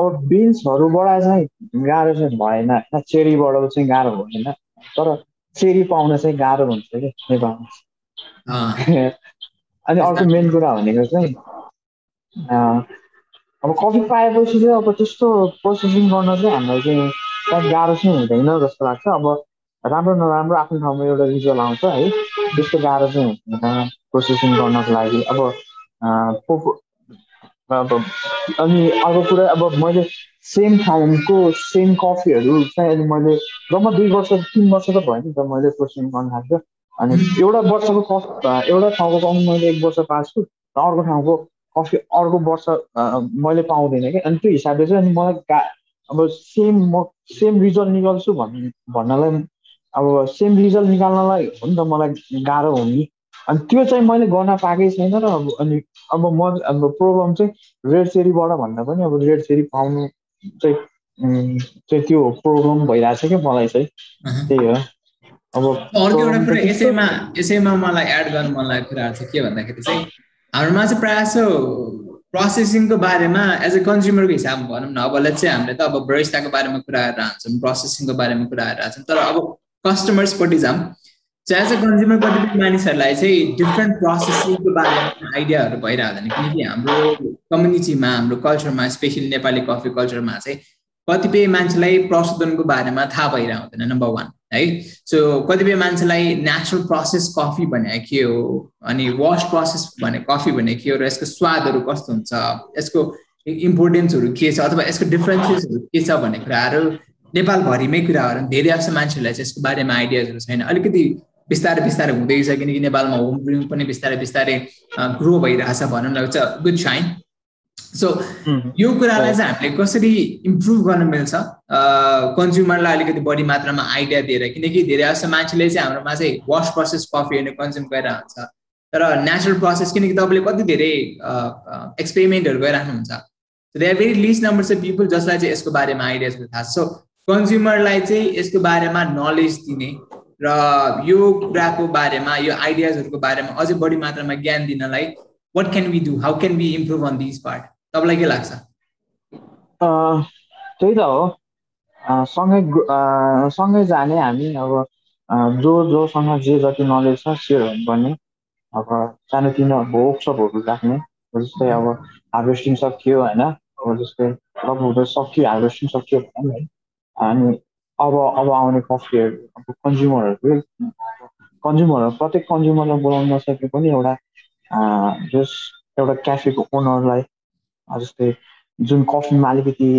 अब बिन्सहरूबाट चाहिँ गाह्रो चाहिँ भएन। होइन चेरीबाट चाहिँ गाह्रो भएन। तर चेरी पाउन चाहिँ गाह्रो हुन्छ कि नेपालमा? अनि अर्को मेन कुरा भनेको चाहिँ अब कफी पाएपछि चाहिँ अब त्यस्तो प्रोसेसिङ गर्न चाहिँ हामीलाई चाहिँ सायद गाह्रो चाहिँ हुँदैन जस्तो लाग्छ। अब राम्रो नराम्रो आफ्नो ठाउँमा एउटा रिजल्ट आउँछ है। त्यस्तो गाह्रो चाहिँ हुँदैन प्रोसेसिङ गर्नको लागि। अब अब अनि अर्को कुरा अब मैले सेम ठाउँको सेम कफीहरू चाहिँ अहिले मैले जम्मा दुई वर्ष तिन वर्ष त भयो नि त मैले प्रोसेसिङ गर्न थाल्छु अनि एउटा वर्षको कफ एउटा ठाउँको कफी मैले एक वर्ष पाएको छु अर्को ठाउँको कफी अर्को वर्ष मैले पाउँदैन कि। अनि त्यो हिसाबले चाहिँ अनि मलाई अब सेम म सेम रिजल्ट निकाल्छु भन् भन्नलाई अब सेम रिजल्ट निकाल्नलाई हो नि त मलाई गाह्रो हो नि। अनि त्यो चाहिँ मैले गर्न पाएकै छैन र अब अनि अब म अब प्रोब्लम चाहिँ रेड चेरीबाट भन्दा पनि अब रेड चेरी पाउनु चाहिँ चाहिँ त्यो प्रोब्लम भइरहेछ क्या मलाई चाहिँ। त्यही हो। अब अर्को एउटा कुरा यसैमा यसैमा मलाई एड गर्नु मन लागेको कुराहरू चाहिँ के भन्दाखेरि चाहिँ हाम्रोमा चाहिँ प्रायः जसो प्रोसेसिङको बारेमा एज अ कन्ज्युमरको हिसाबमा भनौँ न अब चाहिँ हामीले त अब बरिस्ताको बारेमा कुरा गरेर हान्छौँ प्रोसेसिङको बारेमा कुरा गरेर हान्छौँ तर अब कस्टमर्सपट्टि जाऊँ चाहिँ एज अ कन्ज्युमर कतिपय मानिसहरूलाई चाहिँ डिफ्रेन्ट प्रोसेसिङको बारेमा आइडियाहरू भइरहेको किनकि हाम्रो कम्युनिटीमा हाम्रो कल्चरमा स्पेसली नेपाली कफी कल्चरमा चाहिँ कतिपय मान्छेलाई प्रशोधनको बारेमा थाहा भइरहेको नम्बर वान है। सो कतिपय मान्छेलाई नेचुरल प्रोसेस कफी भने के हो? अनि वास प्रोसेस भने कफी भने के हो? र यसको स्वादहरू कस्तो हुन्छ? यसको इम्पोर्टेन्सहरू के छ? अथवा यसको डिफ्रेन्सेसहरू के छ भन्ने कुराहरू नेपालभरिमै कुराहरू धेरै जस्तो मान्छेहरूलाई चाहिँ यसको बारेमा आइडियाजहरू छैन। अलिकति बिस्तारै बिस्तारै हुँदैछ किनकि नेपालमा होम ब्रिङ पनि बिस्तारै बिस्तारै ग्रो भइरहेछ भनौँ न गुड साइन सो यो कुरालाई चाहिँ हामीले कसरी इम्प्रुभ गर्न मिल्छ? कन्ज्युमरलाई अलिकति बढी मात्रामा आइडिया दिएर किनकि धेरै जस्तो मान्छेले चाहिँ हाम्रोमा चाहिँ वास प्रोसेस कफीहरू कन्ज्युम गरिरहन्छ। तर नेचुरल प्रोसेस किनकि तपाईँले कति धेरै एक्सपेरिमेन्टहरू गरिराख्नुहुन्छ। They are very least number of people जसलाई चाहिँ यसको बारेमा आइडियाजहरू थाहा छ। सो कन्ज्युमरलाई चाहिँ यसको बारेमा नलेज दिने र यो कुराको बारेमा यो आइडियाजहरूको बारेमा अझै बढी मात्रामा ज्ञान दिनलाई what can we do how can we improve on this part तपाईँलाई के लाग्छ? त्यही त हो। सँगै सँगै जाने हामी अब जो जोसँग जे जति नलेज छ सेयर हुनुपर्ने अब सानोतिनो अब वर्कसपहरू राख्ने जस्तै अब हार्भेस्टिङ सकियो होइन? अब जस्तै सकियो हार्भेस्टिङ सकियो भनौँ है अनि अब अब आउने कफीहरू अब कन्ज्युमरहरू कन्ज्युमरहरू प्रत्येक कन्ज्युमरलाई बोलाउन नसके पनि एउटा जस एउटा क्याफेको ओनरलाई जस्तै जुन कफीमा अलिकति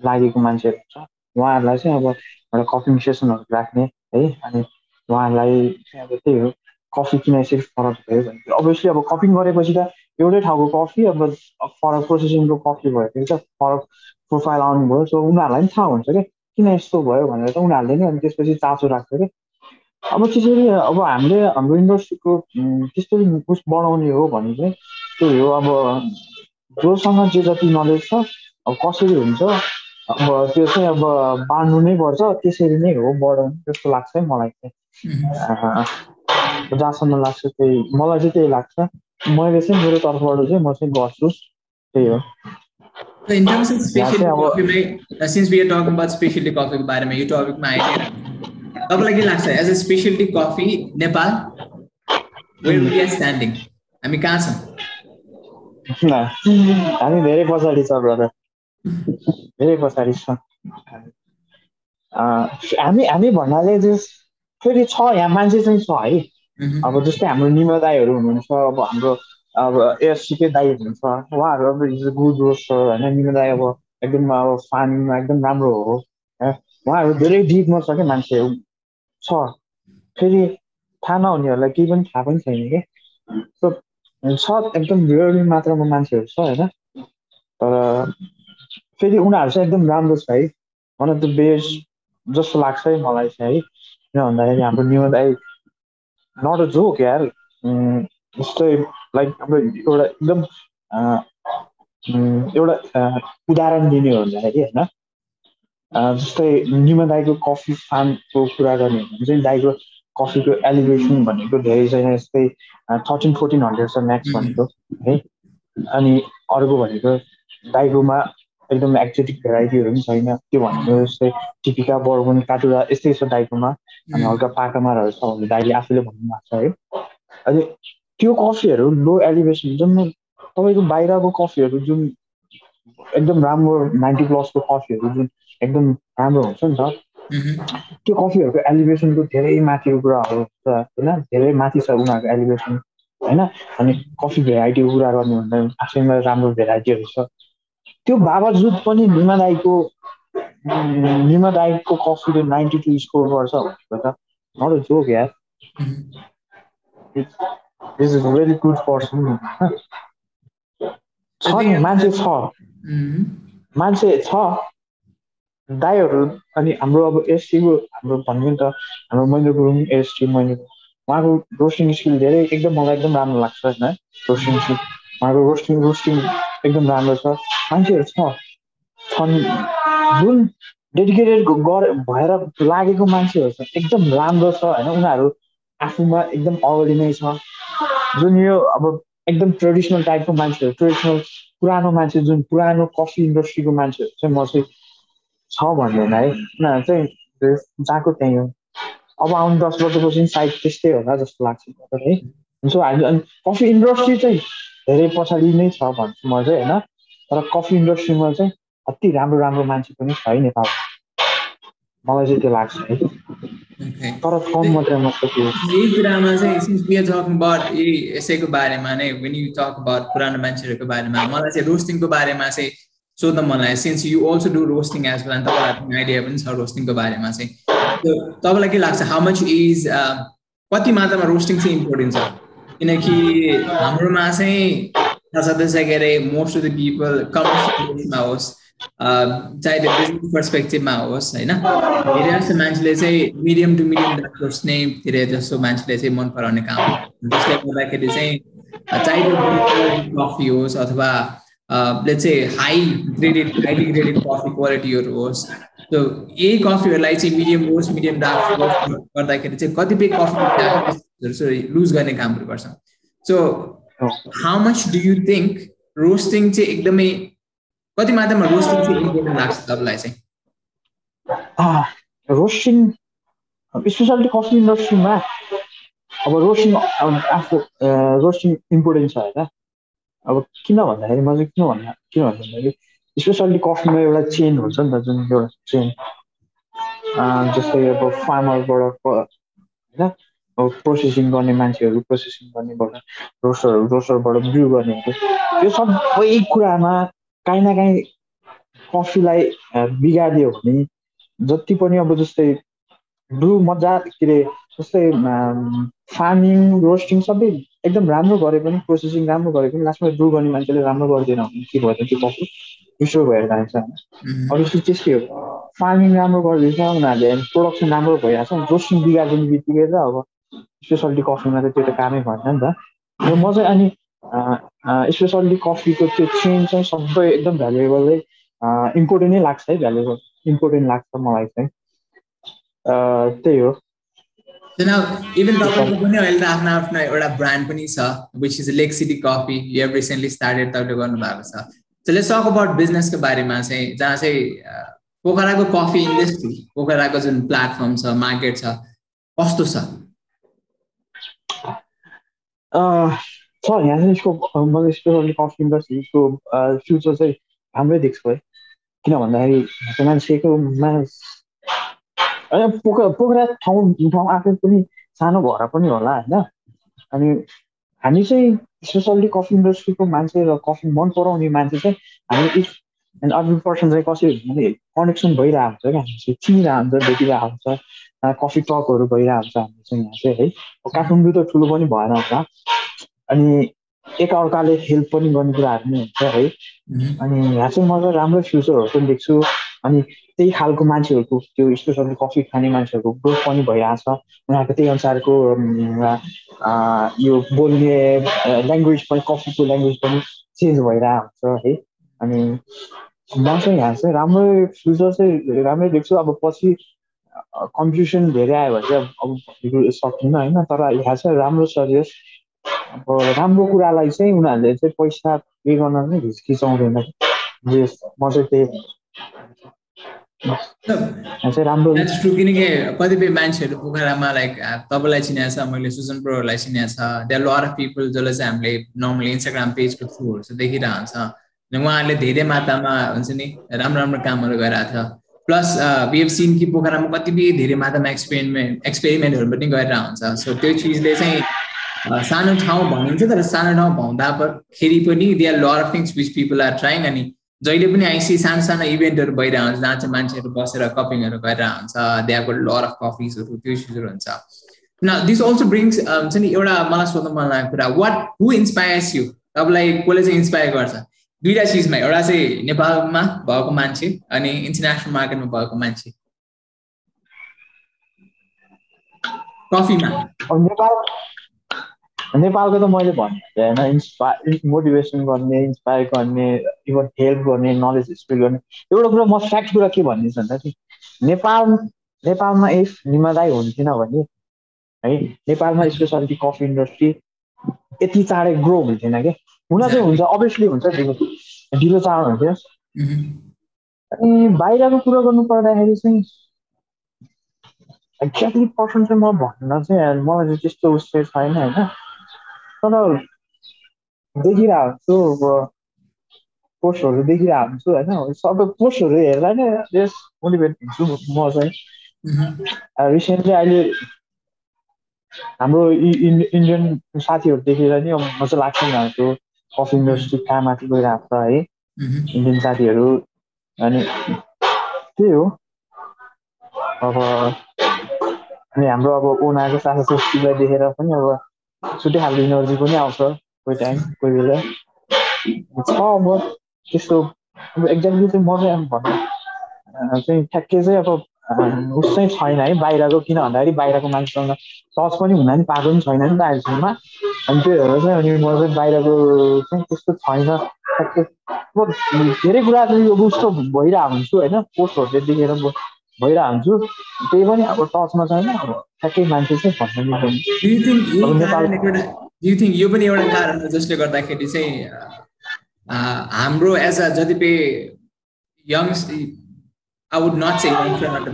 लागेको मान्छेहरू हुन्छ उहाँहरूलाई चाहिँ अब एउटा कफिङ सेसनहरू राख्ने है अनि उहाँहरूलाई चाहिँ अब त्यही हो कफी किन यसरी फरक भयो भने अभियसली अब कफिङ गरेपछि त एउटै ठाउँको कफी अब फरक प्रोसेसिङको कफी भएपछि त फरक प्रोफाइल आउनुभयो सो उनीहरूलाई पनि थाहा हुन्छ क्या किन यस्तो भयो भनेर त उनीहरूले नै अनि त्यसपछि चासो राख्छ क्या अब त्यसरी अब हामीले हाम्रो इन्डस्ट्रीको त्यस्तै उस बढाउने हो भने चाहिँ त्यही हो अब जोसँग जे जति नलेज छ अब कसरी हुन्छ अब त्यो चाहिँ अब बाँड्नु नै पर्छ त्यसरी नै हो बढाउनु जस्तो लाग्छ है मलाई चाहिँ जहाँसम्म लाग्छ त्यही मलाई चाहिँ त्यही लाग्छ मैले चाहिँ मेरो तर्फबाट चाहिँ म चाहिँ गर्छु त्यही हो in terms of specialty coffee, since we are talking about specialty coffee को बारेमा यो टपिकमा आइदिएर तपाईँलाई के लाग्छ as a speciality coffee Nepal where we are standing हामी कहाँ छौँ हामी धेरै पछाडि छ ब्रदर धेरै पछाडि छ हामी हामी भन्नाले जस फेरि छ यहाँ मान्छे चाहिँ छ है अब जस्तै हाम्रो निम दाईहरू हुनुहुन्छ अब हाम्रो अब एएससीकै दाई हुनुहुन्छ। उहाँहरू अब इज गुड रोस्टर होइन? निम दाई अब एकदम अब फार्मिङमा एकदम राम्रो हो उहाँहरू धेरै डिपमा छ क्या मान्छे। छ। फेरि थाहा नहुनेहरूलाई केही पनि थाहा पनि छैन कि? छ एकदम रेयरली मात्रामा मान्छेहरू छ होइन? तर फेरि उनीहरू चाहिँ एकदम राम्रो छ है? वान अफ द बेस्ट जस्तो लाग्छ है मलाई चाहिँ है? किन भन्दाखेरि हाम्रो न्यु दाई नट अ जोक यार। जस्तै लाइक अब एउटा एकदम एउटा उदाहरण दिने हो भन्दाखेरि होइन? जस्तै निमा दाईको कफी फार्मको कुरा गर्ने हो भने चाहिँ दाईको कफीको एलिभेसन भनेको धेरै छैन यस्तै थर्टिन फोर्टिन हन्ड्रेड छ म्याक्स भनेको है? अनि अर्को भनेको दाइगोमा एकदम एक्जेटिक भेराइटीहरू पनि छैन। त्यो भनेको जस्तै टिपिका बर्बन काटुरा यस्तै छ दाइकोमा अनि हल्का पाकामारहरू छ भने दाइले आफूले भन्नुभएको छ है? अनि त्यो कफीहरू लो एलिभेसन जुन तपाईँको बाहिरको कफीहरू जुन एकदम राम्रो नाइन्टी प्लसको कफीहरू जुन एकदम राम्रो हुन्छ नि त त्यो कफीहरूको एलिभेसनको धेरै माथिको कुराहरू छ होइन? धेरै माथि छ उनीहरूको एलिभेसन होइन? अनि कफी भेराइटीको कुरा गर्ने भन्दा आफैमा राम्रो भेराइटीहरू छ। त्यो बावजुद पनि निमादाईको निमादाईको कफीले नाइन्टी टू स्कोर गर्छ भनेको त। नट जोक यार। इज भेरी गुड पर्सन छ नि मान्छे छ मान्छे छ दाईहरू अनि हाम्रो अब एसटीको हाम्रो भन्यो नि त हाम्रो महेन्द्र गुरुङ एसटी मैले उहाँको रोस्टिङ स्किल धेरै एकदम मलाई एकदम राम्रो लाग्छ होइन रोस्टिङ स्किल उहाँको रोस्टिङ रोस्टिङ एकदम राम्रो छ। मान्छेहरू छ। छन्। जुन डेडिकेटेड गरे भएर लागेको मान्छेहरू छ एकदम राम्रो छ होइन। उनीहरू आफूमा एकदम अगाडि नै छ। जुन यो अब एकदम ट्रेडिसनल टाइपको मान्छेहरू ट्रेडिसनल पुरानो मान्छे जुन पुरानो कफी इन्डस्ट्रीको मान्छेहरू चाहिँ म चाहिँ छ भन्दैन है। उनीहरू चाहिँ जहाँको त्यहीँ हो। अब आउनु दस वर्षपछि सायद त्यस्तै होला जस्तो लाग्छ है। सो हामी अनि कफी इन्डस्ट्री चाहिँ धेरै पछाडि नै छ भन्छु म चाहिँ होइन? तर कफी इन्डस्ट्रीमा चाहिँ अति राम्रो राम्रो मान्छे पनि छ है नेपालमा। मलाई चाहिँ त्यो लाग्छ है। तर कम मात्रामा यही कुरामा चाहिँ since we are talking about यही यसैको बारेमा नै वेन यु टक अबाउट पुरानो मान्छेहरूको बारेमा मलाई चाहिँ रोस्टिङको बारेमा चाहिँ सोध्न मन लाग्यो। Since you also do roasting as well तपाईँहरूको आइडिया पनि छ रोस्टिङको बारेमा चाहिँ। तपाईँलाई के लाग्छ? हाउ मच इज कति मात्रामा रोस्टिङ चाहिँ इम्पोर्टेन्ट छ? किनकि हाम्रोमा चाहिँ थाहा छँदैछ के अरे मोस्ट अफ द पिपल कमर्सियलमा होस् चाहे त्यो बिजनेस पर्सपेक्टिभमा होस् होइन? धेरै जस्तो मान्छेले चाहिँ मिडियम टु मिडियम खोज्ने धेरै जस्तो मान्छेले चाहिँ मन पराउने काम जसले गर्दाखेरि चाहिँ चाहे त्यो कफी होस् अथवा चाहिँ high graded highly graded coffee क्वालिटीहरू होस् त्यो यही कफीहरूलाई चाहिँ मिडियम होस् मिडियम डार्क गर्दाखेरि चाहिँ कतिपय कफी लुज गर्ने कामहरू गर्छ। So how much do you think roasting चाहिँ एकदमै कति मात्रामा रोस्टिङ चाहिँ इम्पोर्टेन्ट लाग्छ तपाईँलाई चाहिँ? रोस्टिङ स्पेसली कफी इन्डस्ट्रीमा अब रोस्टिङ आफू रोस्टिङ इम्पोर्टेन्ट छ होइन। अब किन भन्दाखेरि म चाहिँ किन भन्दा किन भन्दाखेरि स्पेसल्ली कफीमा एउटा चेन हुन्छ नि त जुन एउटा चेन जस्तै अब फार्मरबाट होइन अब प्रोसेसिङ गर्ने मान्छेहरू प्रोसेसिङ गर्नेबाट रोस्टरहरू रोस्टरबाट ब्रु गर्नेहरू यो सबै कुरामा काहीँ न काहीँ कफीलाई बिगारिदियो भने जति पनि अब जस्तै ब्रु मजा के अरे जस्तै फार्मिङ रोस्टिङ सबै एकदम राम्रो गरे पनि प्रोसेसिङ राम्रो गरे पनि लास्टमा ब्रु गर्ने मान्छेले राम्रो गरिदिएन भने के भयो त्यो कफी? विश्व भएर जान्छ। अभियसली त्यस्तै हो। फार्मिङ राम्रो गरिदिन्छ उनीहरूले प्रोडक्सन राम्रो भइरहेको छ। रोस्टिङ बिगारिदिने बित्तिकै त अब स्पेसलिटी कफीमा त त्यो त कामै भएन नि त। म चाहिँ अनि स्पेसल्ली कफीको त्यो चेन चाहिँ सबै एकदम भ्यालुएबलै इम्पोर्टेन्ट नै लाग्छ है भ्यालुएबल इम्पोर्टेन्ट लाग्छ मलाई चाहिँ। त्यही हो। इभन तपाईँको पनि अहिले त आफ्नो आफ्नो एउटा ब्रान्ड पनि छ which is Lake City Coffee you have recently started तपाईँले गर्नुभएको छ। सो लेट्स टक अबाउट बिजनेसको बारेमा चाहिँ जहाँ चाहिँ पोखराको कफी इन्डस्ट्री पोखराको जुन प्लेटफर्म छ मार्केट छ कस्तो छ? छ यहाँ चाहिँ यसको मैले स्पेसली कफी इन्डस्ट्रीको फ्युचर चाहिँ राम्रै देख्छु है किन भन्दाखेरि मान्छेको होइन पोखरा पोखरा ठाउँ ठाउँ आफै पनि सानो भएर पनि होला होइन अनि हामी चाहिँ स्पेसल्ली कफी इन्डस्ट्रीको मान्छे र कफी मन पराउने मान्छे चाहिँ हामी इफ एन्ड अर्को पर्सन चाहिँ कसरी भने कनेक्सन भइरहेको हुन्छ क्या हामी चाहिँ चिनिरहेको हुन्छ भेटिरहेको हुन्छ कफी टकहरू भइरहेको हुन्छ हामी चाहिँ यहाँ चाहिँ है काठमाडौँ त ठुलो पनि भएन होला अनि एकअर्काले हेल्प पनि गर्ने कुराहरू नै हुन्छ है। अनि यहाँ चाहिँ मलाई राम्रो फ्युचरहरू पनि देख्छु। अनि त्यही खालको मान्छेहरूको त्यो स्पेसली कफी खाने मान्छेहरूको ग्रोथ पनि भइरहेछ। उनीहरूको त्यही अनुसारको यो बोल्ने ल्याङ्ग्वेज पनि कफीको ल्याङ्ग्वेज पनि चेन्ज भइरहेको हुन्छ है। अनि म चाहिँ यहाँ चाहिँ राम्रो फ्युचर चाहिँ राम्रै देख्छु। अब पछि कम्पिटिसन धेरै आयो भने चाहिँ अब सकिन्न होइन। तर यहाँ चाहिँ राम्रो छ अब राम्रो कुरालाई चाहिँ उनीहरूले चाहिँ पैसा पे गर्न नै हिचकिचाउँदैन म चाहिँ त्यही किनकि कतिपय मान्छेहरू पोखरामा लाइक तपाईँलाई चिनेको छ मैले सुजन प्रोहरूलाई चिनेको छ। त्यहाँ लर अफ पिपल जसलाई चाहिँ हामीले नर्मली इन्स्टाग्राम पेजको थ्रुहरू चाहिँ देखिरहन्छ। उहाँहरूले धेरै मात्रामा हुन्छ नि राम्रो राम्रो कामहरू गरिरहेको छ। प्लस बिएफ सिन कि पोखरामा कतिपय धेरै मात्रामा एक्सपेरिमेन्ट एक्सपेरिमेन्टहरू पनि गरिरहेको हुन्छ सो त्यो चिजले चाहिँ सानो ठाउँ भनिन्छ तर सानो ठाउँ भन्दाखेरि पनि they are lot of things which people are trying अनि जहिले पनि आइसी सानो सानो इभेन्टहरू भइरहेको हुन्छ जहाँ चाहिँ मान्छेहरू बसेर कपिङहरू गरिरहेको हुन्छ आर लर अफ कफिजहरू त्यो चिजहरू हुन्छ। दिस अल्सो ब्रिङ्स हुन्छ नि एउटा मलाई सोध्नु मन लागेको कुरा वाट हु इन्सपायर्स यु तपाईँलाई कसले चाहिँ इन्सपायर गर्छ? दुइटा चिजमा एउटा चाहिँ नेपालमा भएको मान्छे अनि इन्टरनेसनल मार्केटमा भएको मान्छे। कफीमा। नेपालको त मैले भने होइन इन्सपायर मोटिभेसन गर्ने इन्सपायर गर्ने इभन हेल्प गर्ने नलेज स्प्रेड गर्ने एउटा कुरा म फ्याक्ट कुरा के भनिदिन्छु भन्दाखेरि नेपाल नेपालमा इफ निमादाई हुन्थेन भने है नेपालमा स्पेसलिटी कफी इन्डस्ट्री यति चाँडै ग्रो हुन्थेन कि? हुन चाहिँ हुन्छ अभियसली हुन्छ ढिलो ढिलो चाँडो हुन्थ्यो। अनि बाहिरको कुरो गर्नु पर्दाखेरि चाहिँ एक्ज्याक्टली पर्सन चाहिँ म भन्न चाहिँ मलाई चाहिँ त्यस्तो उस चाहिँ छैन होइन। तर देखिरहेको छु पोस्टहरू देखिरहेको हुन्छु होइन सबै पोस्टहरू हेर्दा नै यस मोटिभेट हुन्छु म चाहिँ। रिसेन्टली अहिले हाम्रो इन्डियन साथीहरू देखेर नि म चाहिँ लाग्छ नि हाम्रो कफी इन्डस्ट्री कहाँ माथि गइरहेको छ है। इन्डियन साथीहरू अनि त्यही हो। अब अनि हाम्रो अब ओनाको साथी देखेर पनि अब छुट्टै खालको इनर्जी पनि आउँछ कोही टाइम कोही बेला। छ अब त्यस्तो अब एक्ज्याक्टली चाहिँ म चाहिँ भन्नु चाहिँ ठ्याक्कै चाहिँ अब उस चाहिँ छैन है बाहिरको किन भन्दाखेरि बाहिरको मान्छेसँग टच पनि हुन नि पाएको पनि छैन नि त अहिलेसम्म। अनि त्यही भएर चाहिँ अनि म चाहिँ बाहिरको चाहिँ त्यस्तो छैन ठ्याक्कै। धेरै कुरा चाहिँ यो उस्तो भइरहेको हुन्छु होइन? पोस्टहरू देखेर भइरहेको हुन्छु त्यही पनि अब टचमा छैन अब ठ्याक्कै मान्छे चाहिँ भन्नु यो पनि एउटा कारण हो जसले गर्दाखेरि चाहिँ हाम्रो एज अ जतिपय यङ आई वुड नट चाहिँ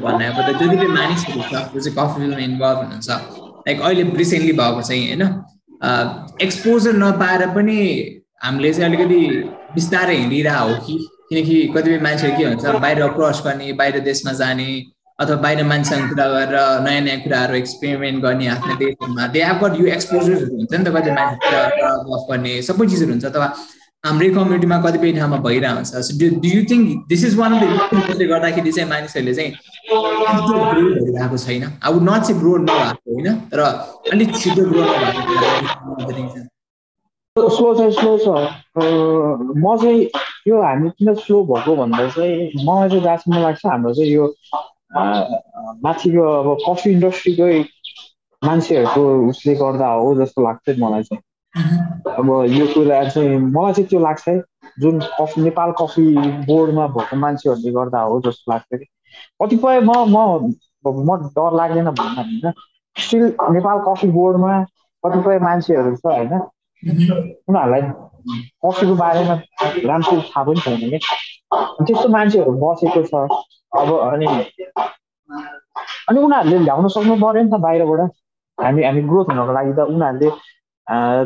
भन्ने अब जतिपय मानिसहरू छ जो चाहिँ कफी फिल्डमा इन्भल्भ हुनुहुन्छ लाइक अहिले रिसेन्टली भएको चाहिँ होइन एक्सपोजर नपाएर पनि हामीले चाहिँ अलिकति बिस्तारै हिँडिरहेको हो कि किनकि कतिपय मान्छेहरू के भन्छ बाहिर क्रस गर्ने बाहिर देशमा जाने अथवा बाहिर मान्छेसँग कुरा गरेर नयाँ नयाँ कुराहरू एक्सपेरिमेन्ट गर्ने आफ्नो देशहरूमा दे हेभ गट यु एक्सपोजरहरू हुन्छ नि त कति मान्छे गफ गर्ने सबै चिजहरू हुन्छ। अथवा हाम्रै कम्युनिटीमा कतिपय ठाउँमा भइरहेको हुन्छ। So do you think this is one of the जसले गर्दाखेरि चाहिँ मानिसहरूले चाहिँ भइरहेको छैन? अब नट चाहिँ ग्रो नभएको होइन तर अलिक छिटो ग्रो नभएको स्लो चाहिँ स्लो छ म चाहिँ यो हामी किन स्लो भएको भन्दा चाहिँ मलाई चाहिँ जहाँसम्म लाग्छ हाम्रो चाहिँ यो माथिको अब कफी इन्डस्ट्रीकै मान्छेहरूको उसले गर्दा हो जस्तो लाग्छ मलाई चाहिँ। अब यो कुरा चाहिँ मलाई चाहिँ त्यो लाग्छ है जुन कफी नेपाल कफी बोर्डमा भएको मान्छेहरूले गर्दा हो जस्तो लाग्छ कि। कतिपय म म म डर लाग्दैन भन्न होइन। स्टिल नेपाल कफी बोर्डमा कतिपय मान्छेहरू छ होइन। उनीहरूलाई कफीको बारेमा राम्रोसित थाहा पनि छैन कि त्यस्तो मान्छेहरू बसेको छ। अब अनि अनि उनीहरूले ल्याउन सक्नु पऱ्यो नि त बाहिरबाट। हामी हामी ग्रोथ हुनको लागि त उनीहरूले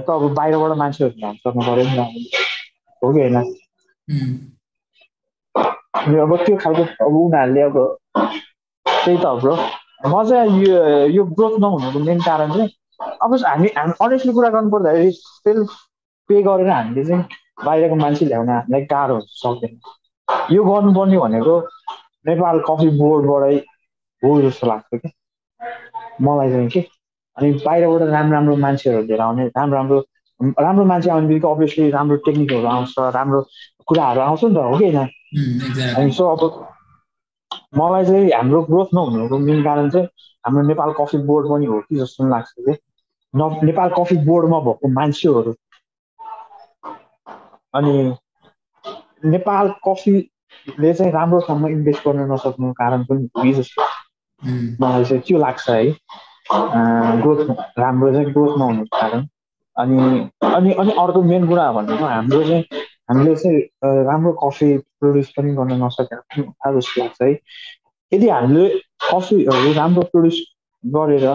त अब बाहिरबाट मान्छेहरू ध्यान सक्नु पऱ्यो नि त। हो कि होइन? अब त्यो खालको अब उनीहरूले अब त्यही त ब्रो। म चाहिँ यो यो ग्रोथ नहुनुको मेन कारण चाहिँ अब हामी हामी अनेस्टली कुरा गर्नु पर्दाखेरि सेल्फ पे गरेर हामीले चाहिँ बाहिरको मान्छे ल्याउन हामीलाई गाह्रो सक्दैन। यो गर्नुपर्ने भनेको नेपाल कफी बोर्डबाटै हो जस्तो लाग्छ कि। मलाई चाहिँ के? अनि बाहिरबाट राम्रो राम्रो मान्छेहरू लिएर आउने राम्रो राम्रो राम्रो मान्छे आउने बित्तिकै अभियसली राम्रो टेक्निकहरू आउँछ राम्रो कुराहरू आउँछ नि त हो कि होइन? अनि सो अब मलाई चाहिँ हाम्रो ग्रोथ नहुनुको मेन कारण चाहिँ हाम्रो नेपाल कफी बोर्ड पनि हो कि जस्तो पनि लाग्छ कि। नेपाल कफी बोर्डमा भएको मान्छेहरू। अनि नेपाल कफीले चाहिँ राम्रो ठाउँमा इन्भेस्ट गर्न नसक्नु कारण पनि जस्तो मलाई चाहिँ त्यो लाग्छ है। ग्रोथ राम्रो चाहिँ ग्रोथ नहुनुको कारण। अनि अनि अनि अर्को मेन कुरा भनेको हाम्रो चाहिँ हामीले चाहिँ राम्रो कफी प्रड्युस पनि गर्न नसकेको जस्तो लाग्छ है। यदि हामीले कफीहरू राम्रो प्रड्युस गरेर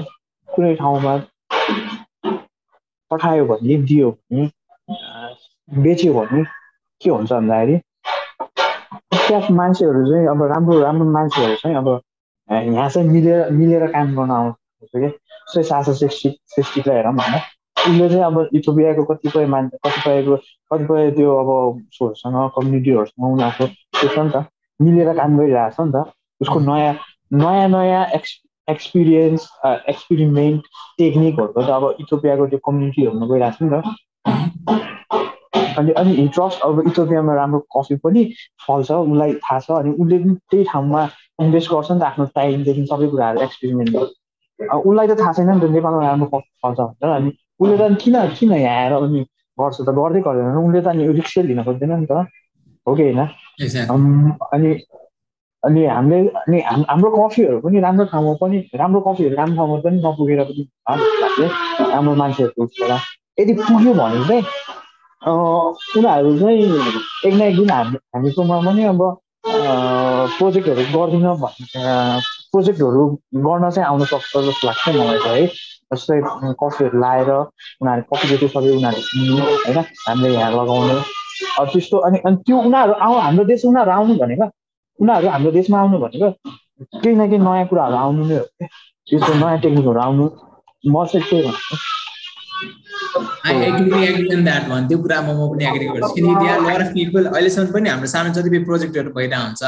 कुनै ठाउँमा पठायो भने दियो भने बेच्यो भने के हुन्छ भन्दाखेरि त्यहाँ मान्छेहरू चाहिँ अब राम्रो राम्रो मान्छेहरू चाहिँ अब यहाँ चाहिँ मिलेर मिलेर काम गर्न आउँछ कि जस्तै सात सय सिक्सटी सिक्सटीलाई हेरौँ होइन उसले चाहिँ अब इथोपियाको कतिपय मान्छे कतिपयको कतिपय त्यो अब सोहरूसँग कम्युनिटीहरूसँग उनीहरूको त्यो छ नि त मिलेर काम गरिरहेको छ नि त उसको नयाँ नयाँ नयाँ एक्स एक्सपिरियन्स एक्सपेरिमेन्ट टेक्निकहरूको त अब इथोपियाको त्यो कम्युनिटीहरूमा गइरहेको छ नि त अनि अनि ट्रस्ट अब इथोपियामा राम्रो कफी पनि फल्छ उसलाई थाहा छ। अनि उसले पनि त्यही ठाउँमा इन्भेस्ट गर्छ नि त आफ्नो टाइमदेखि सबै कुराहरू एक्सपेरिमेन्ट उसलाई त थाहा छैन नि त नेपालमा राम्रो फल्छ भनेर। अनि उसले त किन किन यहाँ आएर अनि गर्छ त? गर्दै गर्दैन उसले त अनि रिक्सै लिन खोज्दैन नि त। हो कि होइन? अनि अनि हामीले अनि हाम्रो कफीहरू पनि राम्रो ठाउँमा पनि राम्रो कफीहरू राम्रो ठाउँमा पनि नपुगेर पनि राम्रो मान्छेहरूको उसबाट यदि पुग्यो भने चाहिँ उनीहरू चाहिँ एक न एक दिन हामी हामीकोमा पनि अब प्रोजेक्टहरू गर्दिनँ प्रोजेक्टहरू गर्न चाहिँ आउनु सक्छ जस्तो लाग्छ मलाई चाहिँ है। जस्तै कफीहरू लाएर उनीहरू कफी जति सबै उनीहरू किन्नु होइन हामीले यहाँ लगाउनु। अब त्यस्तो अनि अनि त्यो उनीहरू आउ हाम्रो देश उनीहरू आउनु भनेको उनीहरू हाम्रो देशमा आउनु भनेको केही न केही नयाँ कुराहरू आउनु नै हो त्यस्तो नयाँ टेक्निकहरू आउनु म चाहिँ त्यही भन्छु। त्यो कुरामा म पनि एग्री गर्छु। किनकि अफ पिपल अहिलेसम्म पनि हाम्रो सानो जति पनि प्रोजेक्टहरू भइरहेको हुन्छ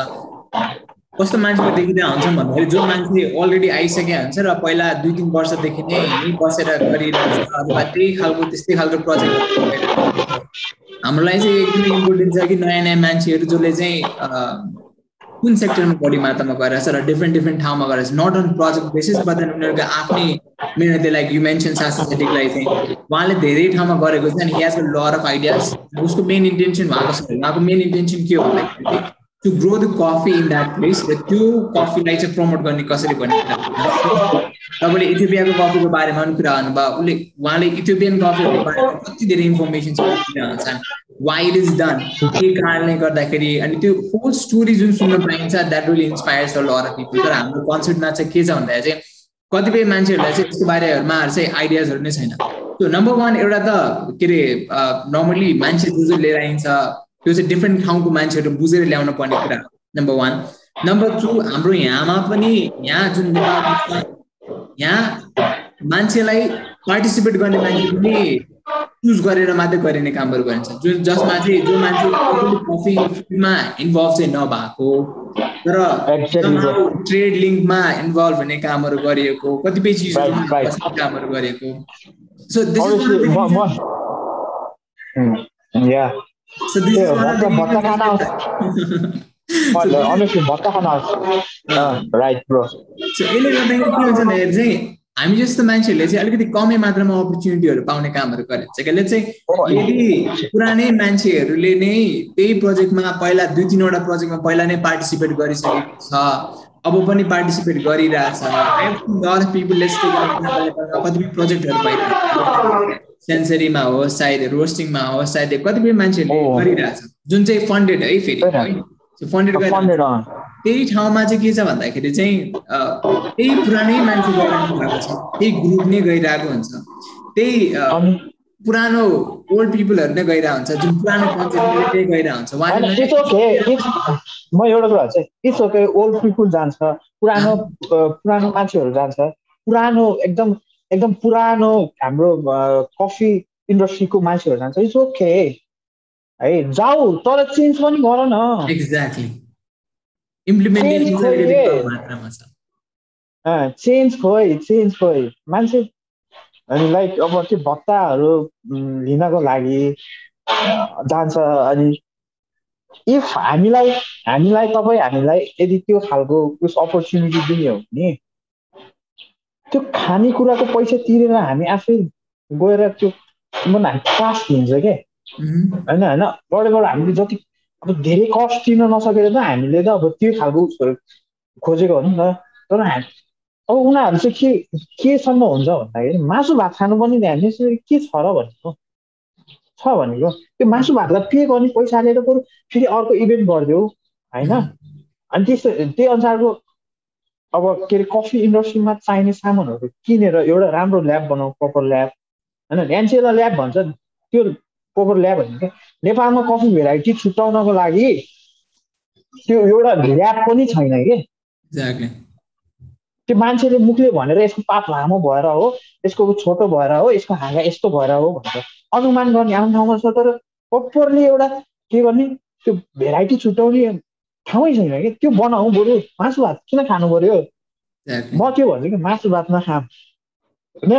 कस्तो मान्छेको देखिँदै हुन्छ भन्दाखेरि जो मान्छे अलरेडी आइसकेको हुन्छ र पहिला दुई तिन वर्षदेखि नै बसेर गरिरहेको छ अथवा त्यही खालको त्यस्तै खालको प्रोजेक्ट हाम्रो लागि चाहिँ एकदमै इम्पोर्टेन्ट छ कि नयाँ नयाँ मान्छेहरू जसले चाहिँ कुन सेक्टरमा बढी मात्रामा गरिरहेको छ र डिफ्रेन्ट डिफ्रेन्ट ठाउँमा गरिरहेको छ not on project basis but उनीहरूको आफ्नै मिहिनेतले लाइक यु मेन्सन सासेटिकलाई चाहिँ उहाँले धेरै ठाउँमा गरेको छ अनि has a lot of ideas उसको मेन इन्टेन्सन भएको छ उहाँको मेन इन्टेन्सन के हो भन्दाखेरि to grow the coffee in that place र त्यो कफीलाई चाहिँ प्रमोट गर्ने कसरी भन्ने तपाईँले इथियोपियाको कफीको बारेमा पनि कुरा गर्नुभयो उसले उहाँले इथियोपियन कफीहरूको बारेमा कति धेरै इन्फर्मेसन चाहन्छन् वाइ इट इज डन के कारणले गर्दाखेरि अनि त्यो होल स्टोरी जुन सुन्न पाइन्छ that will inspires a lot of people तर हाम्रो कन्सेप्टमा चाहिँ के छ भन्दाखेरि चाहिँ कतिपय मान्छेहरूलाई चाहिँ त्यसको बारेमा चाहिँ आइडियाजहरू नै छैन त्यो नम्बर वान एउटा त के अरे नर्मली मान्छे जो जो लिएर आइन्छ त्यो चाहिँ डिफ्रेन्ट ठाउँको मान्छेहरू बुझेर ल्याउनु पर्ने कुरा नम्बर वान नम्बर टू हाम्रो यहाँमा पनि यहाँ जुन नेपालमा यहाँ मान्छेलाई पार्टिसिपेट गर्ने मान्छे पनि चुज गरेर मात्रै गरिने कामहरू गरिन्छ। जुन जसमा चाहिँ जो मान्छे कफीमा इन्भल्भ चाहिँ नभएको तर ट्रेड लिङ्कमा इन्भल्भ हुने कामहरू गरिएको कतिपय चिजहरू कामहरू गरिएको। So this So this is one of the bhatta खाना honestly यसले गर्दाखेरि के हुन्छ भन्दाखेरि चाहिँ हामी जस्तो मान्छेहरूले चाहिँ अलिकति कमै मात्रामा अपर्च्युनिटीहरू पाउने कामहरू गरेको छ चाहिँ यदि पुरानै मान्छेहरूले नै त्यही प्रोजेक्टमा पहिला दुई तिनवटा प्रोजेक्टमा पहिला नै पार्टिसिपेट गरिसकेको छ अब पनि पार्टिसिपेट गरिरहेछ। पिपुलले कतिपय प्रोजेक्टहरू भइरहेको सेन्सरीमा होस् सायद रोस्टिङमा होस् सायद कतिपय मान्छेहरूले गरिरहेछ। जुन चाहिँ फन्डेड है फेरि। फन्डेड त्यही ठाउँमा चाहिँ के छ भन्दाखेरि चाहिँ त्यही पुरानै मान्छे गइरहनु भएको छ। त्यही ग्रुप नै गइरहेको हुन्छ। त्यही पुरानो ओल्ड पिपलहरू नै गइरहेको हुन्छ जुन पुरानो कन्सेप्टले त्यही गइरहेको हुन्छ। म एउटा कुरा चाहिँ इट्स ओके ओल्ड पिपुल जान्छ पुरानो पुरानो मान्छेहरू जान्छ पुरानो एकदम एकदम पुरानो हाम्रो कफी इन्डस्ट्रीको मान्छेहरू जान्छ इट्स ओके है जाऊ तर चेन्ज पनि गर न। एक्ज्याक्टली चेन्ज खोइ। चेन्ज खोइ। मान्छे अनि लाइक अब त्यो भत्ताहरू लिनको लागि जान्छ। अनि इफ हामीलाई हामीलाई तपाईँ हामीलाई यदि त्यो खालको उस अपर्च्युनिटी दिने हो भने त्यो खानेकुराको पैसा तिरेर हामी आफै गएर त्यो हामी कास्ट दिन्छ क्या होइन होइन। बढेबाट हामीले जति अब धेरै कस्ट तिर्न नसकेर त हामीले त अब त्यो खालको उसहरू खोजेको हो नि त। तर हामी अब उनीहरू चाहिँ के केसम्म हुन्छ भन्दाखेरि मासु भात खानु पनि हामी के छ र भनेको? छ भनेको। त्यो मासु भातलाई पे गर्ने पैसा हालेर बरु फेरि अर्को इभेन्ट गरिदियो होइन? अनि त्यस्तो त्यही अनुसारको अब के अरे कफी इन्डस्ट्रीमा चाहिने सामानहरू किनेर एउटा राम्रो ल्याब बनाऊ प्रपर ल्याब होइन? एनसिएल ल्याब भन्छ त्यो प्रपर ल्याब क्या नेपालमा कफी भेराइटी छुट्याउनको लागि त्यो एउटा ल्याब पनि छैन कि? त्यो मान्छेले मुखले भनेर यसको पाप लामो भएर हो यसको छोटो भएर हो यसको हाँगा यस्तो भएर हो भनेर अनुमान गर्ने आफ्नो ठाउँमा छ तर प्रपरली एउटा के गर्ने त्यो भेराइटी छुट्याउने ठाउँै छैन कि त्यो बनाऊ बरु मासु भात किन खानु पर्यो? म के भन्छु कि मासु भात नखाम होइन?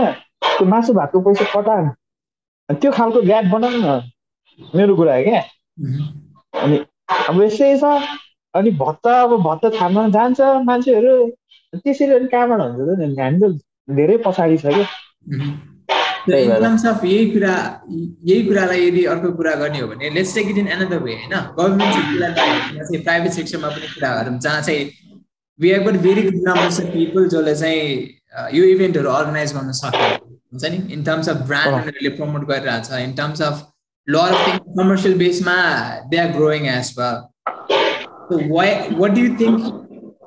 त्यो मासु भातको पैसा कता त्यो खालको ग्याप बनाउनु न। मेरो कुरा हो क्या। अनि अब यस्तै छ। अनि भत्ता अब भत्ता थाम्न जान्छ मान्छेहरू। त्यसरी अनि कहाँबाट हुन्छ त हामी त धेरै पछाडि छ क्या। अफ यही कुरा यही कुरालाई यदि अर्को कुरा गर्ने हो भने let's take it in another way होइन? गभर्मेन्ट सेक्टरलाई चाहिँ प्राइभेट सेक्टरमा पनि कुराहरू जहाँ चाहिँ we have got very good numbers of people जसले चाहिँ यो इभेन्टहरू अर्गनाइज गर्न सक्छ हुन्छ नि? इन टर्म्स अफ ब्रान्ड उनीहरूले प्रमोट गरिरहेछ in terms of lot of thing commercial बेसमा they are growing as what do you think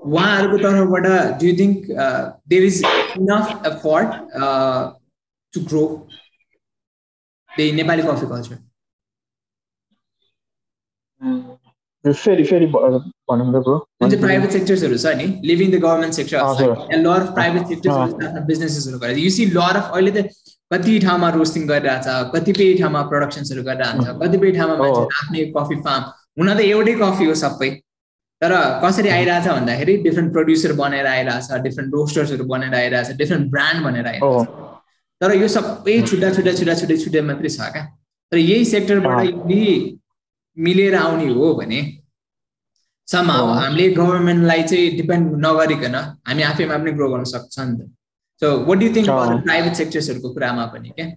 उहाँहरूको तर्फबाट do you think there is enough effort to grow the Nepali coffee culture फेरि फेरि भनौँ त bro जुन चाहिँ प्राइभेट सेक्टर्सहरू छ नि leaving the government sector lot of private सेक्टर्सहरू आफ्नो बिजनेसेसहरू गरेर यु सी लर अफ अहिले त कति ठाउँमा रोस्टिङ गरिरहेछ कतिपय ठाउँमा प्रडक्सन्सहरू गरिरहन्छ कतिपय ठाउँमा मान्छे आफ्नै कफी फार्म हुन त एउटै कफी हो सबै तर कसरी आइरहेछ भन्दाखेरि डिफ्रेन्ट प्रड्युसर बनेर आइरहेछ डिफ्रेन्ट रोस्टर्सहरू बनेर आइरहेछ डिफ्रेन्ट ब्रान्ड बनेर आइरहेछ। तर यो सबै छुट्टा छुट्टा छुट्टा छुट्टै छुट्टै मात्रै छ क्या। तर यही सेक्टरबाट यदि मिलेर आउने हो भने सम हामीले गभर्मेन्टलाई चाहिँ डिपेन्ड नगरिकन हामी आफैमा पनि ग्रो गर्न सक्छ नि त। So what do think private सेक्टर्सहरूको कुरामा पनि क्या?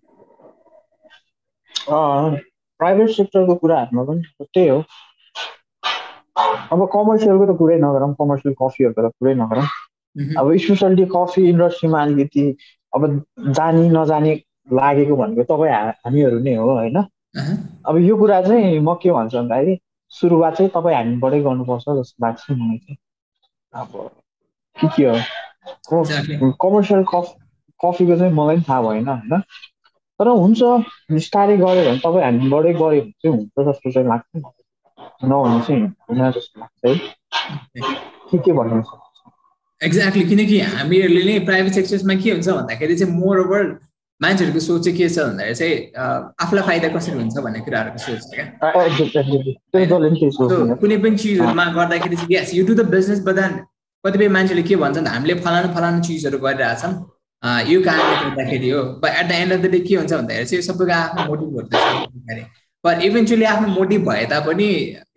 प्राइभेट सेक्टरको कुराहरूमा पनि त्यही हो। अब कमर्सियलको त कुरै नगरौँ कमर्सियल कफीहरूको त कुरै नगरौँ। अब स्पेसलिटी कफी इन्डस्ट्रीमा अलिकति अब जानी नजाने लागेको भनेको तपाईँ हामीहरू नै हो होइन? अब यो कुरा चाहिँ म के भन्छु भन्दाखेरि सुरुवात चाहिँ तपाईँ हामीबाटै गर्नुपर्छ जस्तो लाग्छ मलाई चाहिँ। अब के के हो? कमर्सियल कफ कफीको चाहिँ मलाई पनि थाहा भएन होइन? तर हुन्छ बिस्तारै गऱ्यो भने तपाईँ हामीबाटै गऱ्यो भने चाहिँ हुन्छ जस्तो चाहिँ लाग्छ। नहुने चाहिँ हुँदैन जस्तो लाग्छ है के के भन्नुहुन्छ एक्ज्याक्टली किनकि हामीहरूले नै प्राइभेट सेक्टर्समा के हुन्छ भन्दाखेरि चाहिँ मोर ओभर मान्छेहरूको सोच चाहिँ के छ भन्दाखेरि चाहिँ आफूलाई फाइदा कसरी हुन्छ भन्ने कुराहरूको सोच छ क्या कुनै पनि चिजहरूमा गर्दाखेरि चाहिँ yes you do the business but कतिपय मान्छेले के भन्छन् हामीले फलानु फलानु चिजहरू गरिरहेछौँ यो कारणले गर्दाखेरि हो but at the end of the day के हुन्छ भन्दाखेरि चाहिँ सबैको आफ्नो मोटिभहरू पर इभेन्चुली आफ्नो मोटिभ भए तापनि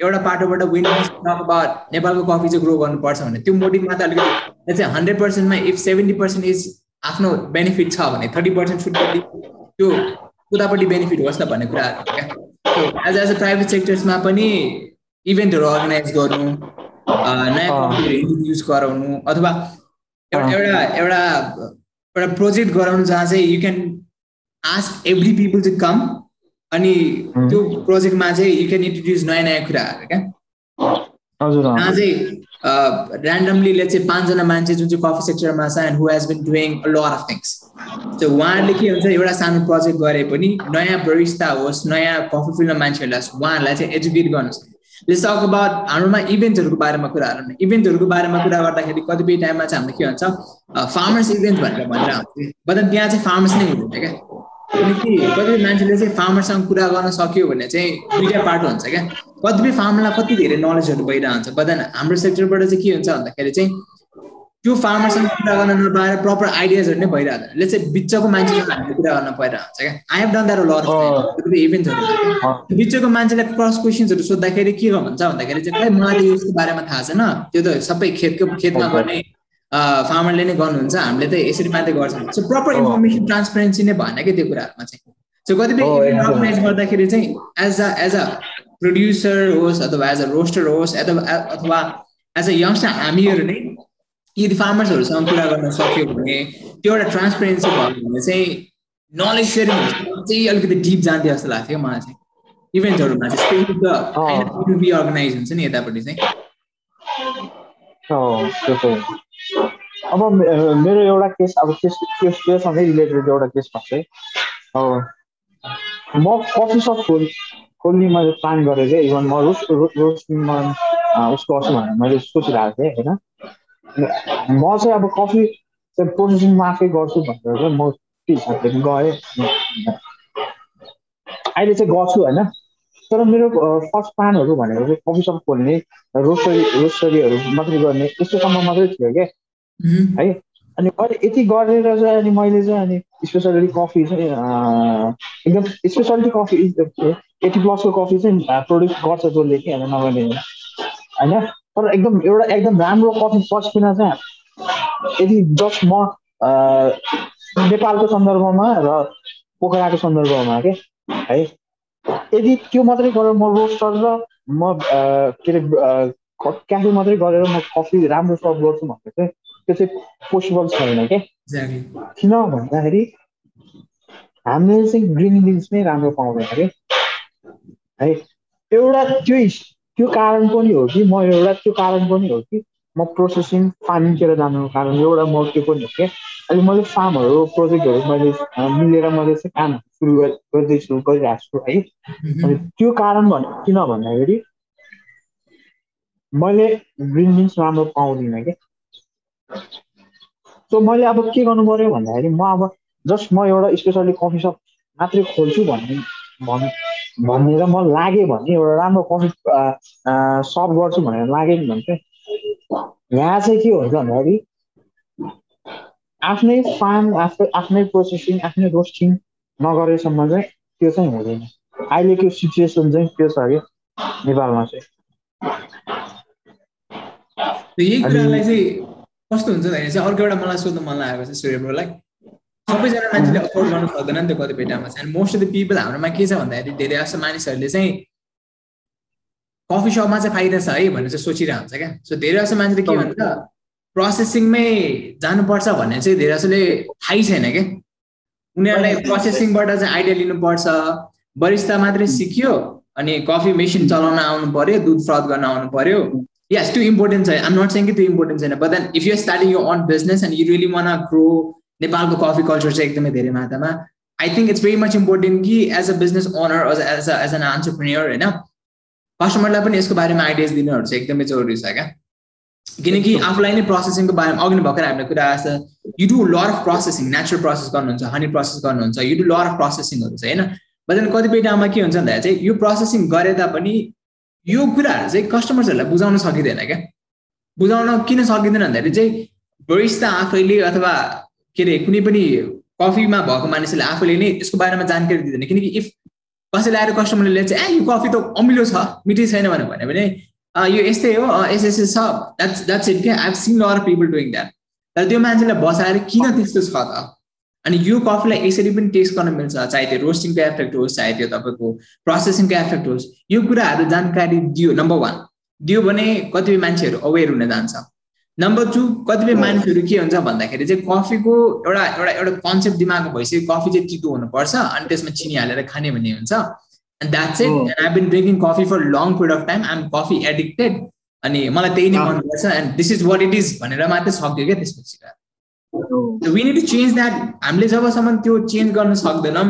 एउटा पाटोबाट विन नेपालको कफी चाहिँ ग्रो गर्नुपर्छ भने त्यो मोटिभमा त अलिकति चाहिँ हन्ड्रेड पर्सेन्टमा इफ सेभेन्टी पर्सेन्ट इज आफ्नो बेनिफिट छ भने थर्टी पर्सेन्ट सुटपट्टि त्यो उतापट्टि बेनिफिट होस् न भन्ने क्या। एज एज अ प्राइभेट सेक्टर्समा पनि इभेन्टहरू अर्गनाइज गर्नु नयाँ युज गराउनु अथवा एउटा एउटा एउटा प्रोजेक्ट गराउनु जहाँ चाहिँ you can ask every people to come अनि त्यो प्रोजेक्टमा चाहिँ यु क्यान इन्ट्रोड्युस नयाँ नयाँ कुराहरू क्या? जहाँ चाहिँ ऱ्यान्डमली चाहिँ पाँचजना मान्छे जुन चाहिँ कफी सेक्टरमा छ and who has been doing lot of things so उहाँहरूले के हुन्छ एउटा सानो प्रोजेक्ट गरे पनि नयाँ बरिस्ता होस् नयाँ कफी फिल्डमा मान्छेहरूलाई उहाँहरूलाई चाहिँ एजुकेट गर्नुहोस्। लेट्स टक अबाउट हाम्रोमा इभेन्टहरूको बारेमा कुरा गरौँ इभेन्टहरूको बारेमा कुरा गर्दाखेरि कतिपय टाइममा चाहिँ हामीले के भन्छ फार्मर्स इभेन्ट भनेर भनेर आउँछ बट त्यहाँ चाहिँ फार्मर्स नै हुँदैन क्या? किनकि कतिपय मान्छेले चाहिँ फार्मरसँग कुरा गर्न सक्यो भने चाहिँ दुइटा पाटो हुन्छ क्या। कतिपय फार्मरलाई कति धेरै नलेजहरू भइरहेको हुन्छ बट हाम्रो सेक्टरबाट चाहिँ के हुन्छ भन्दाखेरि चाहिँ त्यो फार्मरसँग कुरा गर्न नपाएर प्रपर आइडियाजहरू नै भइरहेको हुन्छ चाहिँ बिचको मान्छेसँग हामीले कुरा गर्न परिरहेको हुन्छ क्या आई हेभ डन द्याट इभेन्ट्सहरू बिचको मान्छेलाई क्रस क्वेसन्सहरू सोद्धाखेरि के भन्छ भन्दाखेरि चाहिँ खै मलाई त यसको बारेमा थाहा छैन। त्यो त सबै खेतको खेतमा गर्ने फार्मरले नै गर्नुहुन्छ हामीले त यसरी मात्रै गर्छौँ। सो प्रपर इन्फर्मेसन ट्रान्सपेरेन्सी नै भएन कि त्यो कुराहरूमा चाहिँ। सो कतिपय इभेन्ट अर्गनाइज गर्दाखेरि चाहिँ as a as a producer होस् अथवा एज अ रोस्टर होस् अथवा अथवा एज अ यङ्स्टर हामीहरू नै यदि फार्मर्सहरूसँग कुरा गर्न सक्यो भने त्यो एउटा ट्रान्सपेरेन्सी भयो भने चाहिँ नलेज सेयरिङ चाहिँ अलिकति डिप जान्थ्यो जस्तो लाग्थ्यो मलाई चाहिँ। इभेन्टहरूमा चाहिँ अर्गनाइज हुन्छ नि यतापट्टि चाहिँ। अब मेरो एउटा केस अब त्यस त्योसँगै रिलेटेड एउटा केस भएको चाहिँ म कफी सप खोल खोल्ने मैले प्लान गरेँ क्या इभन म रोस्ट रोस्टिङमा उसको गर्छु भनेर मैले सोचिरहेको थिएँ होइन। म चाहिँ अब कफी चाहिँ प्रोसेसिङ म आफै गर्छु भनेर चाहिँ म त्यो हिसाबले गएँ। अहिले चाहिँ गर्छु होइन। तर मेरो फर्स्ट प्लानहरू भनेको चाहिँ कफी सप खोल्ने रोस्टरी रोस्टरीहरू मात्रै गर्ने यस्तोसम्म मात्रै थियो क्या। है? अनि अहिले यति गरेर चाहिँ अनि मैले चाहिँ अनि स्पेसलिटी कफी चाहिँ एकदम स्पेसलिटी कफी एटी प्लसको कफी चाहिँ प्रड्युस गर्छ जसले कि होइन नगर्ने होइन। तर एकदम एउटा एकदम राम्रो कफी पस्किन चाहिँ यदि जस्ट म नेपालको सन्दर्भमा र पोखराको सन्दर्भमा के है? यदि त्यो मात्रै गरेर म रोस्टर र म के अरे क्याफे मात्रै गरेर म कफी राम्रो सर्भ गर्छु भने चाहिँ त्यो चाहिँ पोसिबल छैन क्या किन भन्दाखेरि हामीले चाहिँ ग्रिन बिन्स नै राम्रो पाउँदैन कि? है एउटा त्यो त्यो कारण पनि हो कि म एउटा त्यो कारण पनि हो कि म प्रोसेसिङ फार्मिङतिर जानुको कारण एउटा म त्यो पनि हो कि? अहिले मैले फार्महरू प्रोजेक्टहरू मैले मिलेर मैले चाहिँ काम सुरु गर्दैछु गरिरहेको छु है। अनि त्यो कारण भने किन भन्दाखेरि मैले ग्रिन बिन्स राम्रो पाउँदिनँ कि सो मैले अब के गर्नु पऱ्यो भन्दाखेरि म अब जस्ट म एउटा स्पेसली कफी सप मात्रै खोल्छु भन्ने भनेर म लागेँ भने एउटा राम्रो कफी सप गर्छु भनेर लागेँ भने चाहिँ यहाँ चाहिँ के हुन्छ भन्दाखेरि आफ्नै फार्म आफ्नै आफ्नै प्रोसेसिङ आफ्नै रोस्टिङ नगरेसम्म चाहिँ त्यो चाहिँ हुँदैन। अहिलेको सिचुएसन चाहिँ त्यो छ कि नेपालमा चाहिँ। यही कुरालाई चाहिँ कस्तो हुन्छ भन्दाखेरि चाहिँ अर्को एउटा मलाई सोध्नु मन लागेको छ सूर्यब्रोलाई सबैजना मान्छेले अफोर्ड गर्नु सक्दैन नि त कतिपय टाइममा चाहिँ। मोस्ट अफ द पिपल हाम्रोमा के छ भन्दाखेरि धेरै जस्तो मानिसहरूले चाहिँ कफी सपमा चाहिँ फाइदा छ है भनेर चाहिँ सोचिरहेको हुन्छ क्या। सो धेरै जस्तो मान्छेले के भन्छ प्रोसेसिङमै जानुपर्छ भन्ने चाहिँ धेरै जसोले थाहै छैन क्या। उनीहरूलाई प्रोसेसिङबाट चाहिँ आइडिया लिनुपर्छ। बरिस्ता मात्रै सिक्यो अनि कफी मेसिन चलाउन आउनु पर्यो दुध फ्रद गर्न आउनु पर्यो। Yes too important छ। I'm not saying it too important छैन then if you're starting your own business and you really want to grow नेपालको कफी कल्चर चाहिँ एकदमै धेरै मात्रामा। I think it's very much important कि as a business owner as as as an entrepreneur होइन? कस्टमरलाई पनि यसको बारेमा आइडियाज दिनुहरू चाहिँ एकदमै जरुरी छ क्या? किनकि आफूलाई नै प्रोसेसिङको बारेमा अघि भर्खर हामीले कुरा आएको छ you do lot of processing natural process गर्नुहुन्छ हनी प्रोसेस गर्नुहुन्छ यु डु लर अफ प्रोसेसिङहरू चाहिँ होइन? बट कतिपय ठाउँमा के हुन्छ भन्दाखेरि चाहिँ यो प्रोसेसिङ गरे तापनि यो कुराहरू चाहिँ कस्टमर्सहरूलाई बुझाउन सकिँदैन क्या? बुझाउन किन सकिँदैन भन्दाखेरि चाहिँ बरिस्ता आफैले अथवा के अरे कुनै पनि कफीमा भएको मानिसले आफूले नै यसको बारेमा जानकारी दिँदैन। किनकि इफ कसैले आएर कस्टमरले चाहिँ ए यो कफी त अमिलो छ मिठै छैन भनेर भने यो यस्तै हो यस्तै छ द्याट्स द्याट्स इट क्या I seen lot people doing that तर त्यो मान्छेलाई बसाएर किन त्यस्तो छ त अनि यो कफीलाई यसरी पनि टेस्ट गर्न मिल्छ। चाहे त्यो रोस्टिङको एफेक्ट होस् चाहे त्यो तपाईँको प्रोसेसिङको एफेक्ट होस् यो कुराहरू जानकारी दियो। नम्बर वान दियो भने कतिपय मान्छेहरू अवेर हुन जान्छ? नम्बर टू कतिपय मानिसहरू के हुन्छ भन्दाखेरि चाहिँ कफीको एउटा एउटा एउटा कन्सेप्ट दिमागमा भइसक्यो। कफी चाहिँ तितो हुनुपर्छ अनि त्यसमा चिनी हालेर खाने भन्ने हुन्छ। And that's it and I been drinking coffee for long period of time I'm coffee addicted अनि मलाई त्यही नै मनपर्छ and this is what it is भनेर मात्रै सक्यो क्या त्यसपछि we need to change that हामीले जबसम्म त्यो चेन्ज गर्न सक्दैनौँ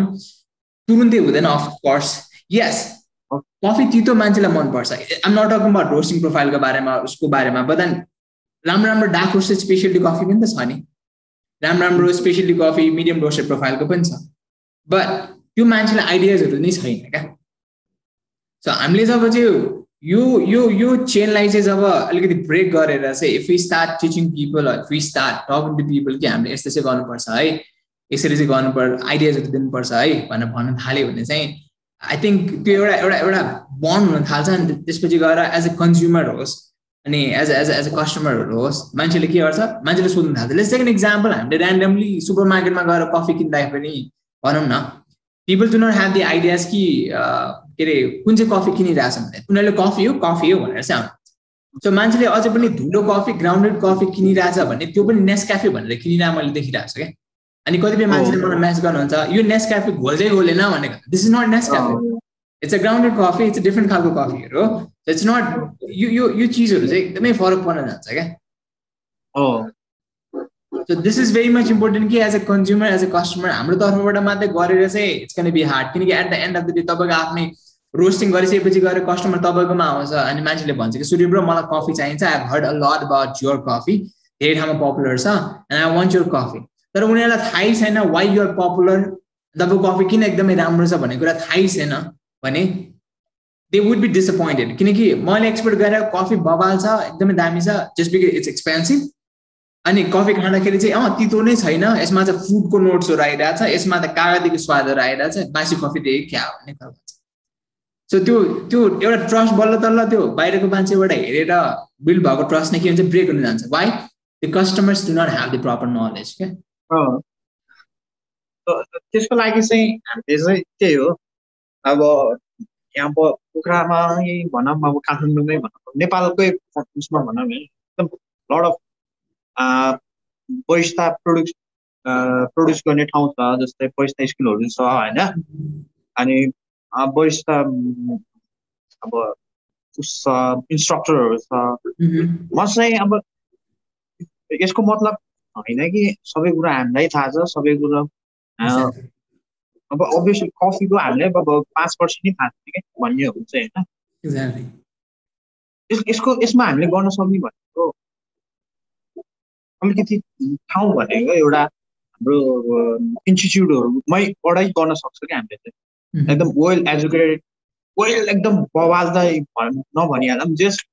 तुरुन्तै हुँदैन अफकोर्स यस कफी तितो मान्छेलाई मनपर्छ I'm not talking about roasting प्रोफाइलको बारेमा उसको बारेमा बदन राम्रो राम्रो डार्क रोस्टेड स्पेसियलिटी कफी पनि त छ नि राम्रो राम्रो स्पेसियलिटी कफी मिडियम रोस्टेड प्रोफाइलको पनि छ बट त्यो मान्छेलाई आइडियाजहरू नै छैन क्या हामीले जब चाहिँ यो यो यो चेनलाई चाहिँ जब अलिकति ब्रेक गरेर चाहिँ if you start teaching people if you start talking to people कि हामीले यस्तो चाहिँ गर्नुपर्छ है? यसरी चाहिँ गर्नुपर्छ आइडियाजहरू दिनुपर्छ है? भनेर भन्न थाल्यो भने चाहिँ आई थिङ्क त्यो एउटा एउटा एउटा बन्ड हुन थाल्छ अनि त्यसपछि गएर एज अ कन्ज्युमर होस् अनि एज एज एज अ कस्टमरहरू होस् मान्छेले के गर्छ? मान्छेले सोध्नु थाल्छ। लेट्स सेकेन्ड इक्जाम्पल हामीले ऱ्यान्डमली सुपर मार्केटमा गएर कफी किन्दाखेरि भनौँ न people do not have the ideas कि के अरे कुन चाहिँ कफी किनिरहेछ भने उनीहरूले कफी हो कफी हो भनेर चाहिँ आउनु। सो मान्छेले अझै पनि धुलो कफी ग्राउन्डेड कफी किनिरहेछ भने त्यो पनि नेस क्याफे भनेर किनिरहेको मैले देखिरहेको छु क्या? अनि कतिपय मान्छेले मलाई म्याच गर्नुहुन्छ यो नेस क्याफे घोल्दै घोलेन भनेको this is not Nescafe it's a grounded coffee it's a different खालको कफीहरू हो। इट्स नट यो यो यो चिजहरू चाहिँ एकदमै फरक पर्न जान्छ क्या? So this is very much important कि as a consumer as a customer हाम्रो तर्फबाट मात्रै गरेर चाहिँ इट्स क्यान बी हार्ड किनकि at the end of the day तपाईँको आफ्नै रोस्टिङ गरिसकेपछि गएर कस्टमर तपाईँकोमा आउँछ अनि मान्छेले भन्छ कि सूर्य ब्रो मलाई कफी चाहिन्छ। I heard a lot about your coffee धेरै ठाउँमा पपुलर छ and I want your coffee तर उनीहरूलाई थाहै छैन वाइ युआर पपुलर तपाईँको कफी किन एकदमै राम्रो छ भन्ने कुरा थाहै छैन भने दे वुड बी डिसपोइन्टेड किनकि मैले एक्सपेक्ट गरेर कफी बबाल छ एकदमै दामी छ जस्ट बिकज इट्स एक्सपेन्सिभ अनि कफी खाँदाखेरि चाहिँ अँ तितो नै छैन। यसमा चाहिँ फुडको नोट्सहरू आइरहेछ यसमा त कागतीको स्वादहरू आइरहेछ बासी कफी दिए क्या खालको सो त्यो त्यो एउटा ट्रस्ट बल्ल तल्ल त्यो बाहिरको मान्छेबाट हेरेर बिल्ड भएको ट्रस्ट नै के हुन्छ? ब्रेक हुन जान्छ। Why the customers do not have the proper knowledge क्या त्यसको लागि चाहिँ हामीले चाहिँ त्यही हो। अब यहाँ पोखरामा भनौँ अब काठमाडौँमै भनौँ। नेपालकै उसमा भनौँ एकदम lot of barista products produce गर्ने ठाउँ छ जस्तै बरिस्ता स्कुलहरू छ होइन? अनि बरिस्ता अब उस इन्स्ट्रक्टरहरू छ म चाहिँ अब यसको मतलब होइन कि सबै कुरा हामीलाई थाहा छ सबै कुरा अब अभियसली कफीको हामीलाई अब पाँच पर्सेन्ट नै थाहा छ क्या भन्ने हुन्छ होइन। यसको यसमा हामीले गर्न सक्ने भनेको अलिकति ठाउँ भनेको एउटा हाम्रो इन्स्टिच्युटहरूमै पढाइ गर्न सक्छ क्या हामीले। चाहिँ एकदम वेल एजुकेटेड वेल एकदम बवाल्दै नभनिहालौँ जस्ट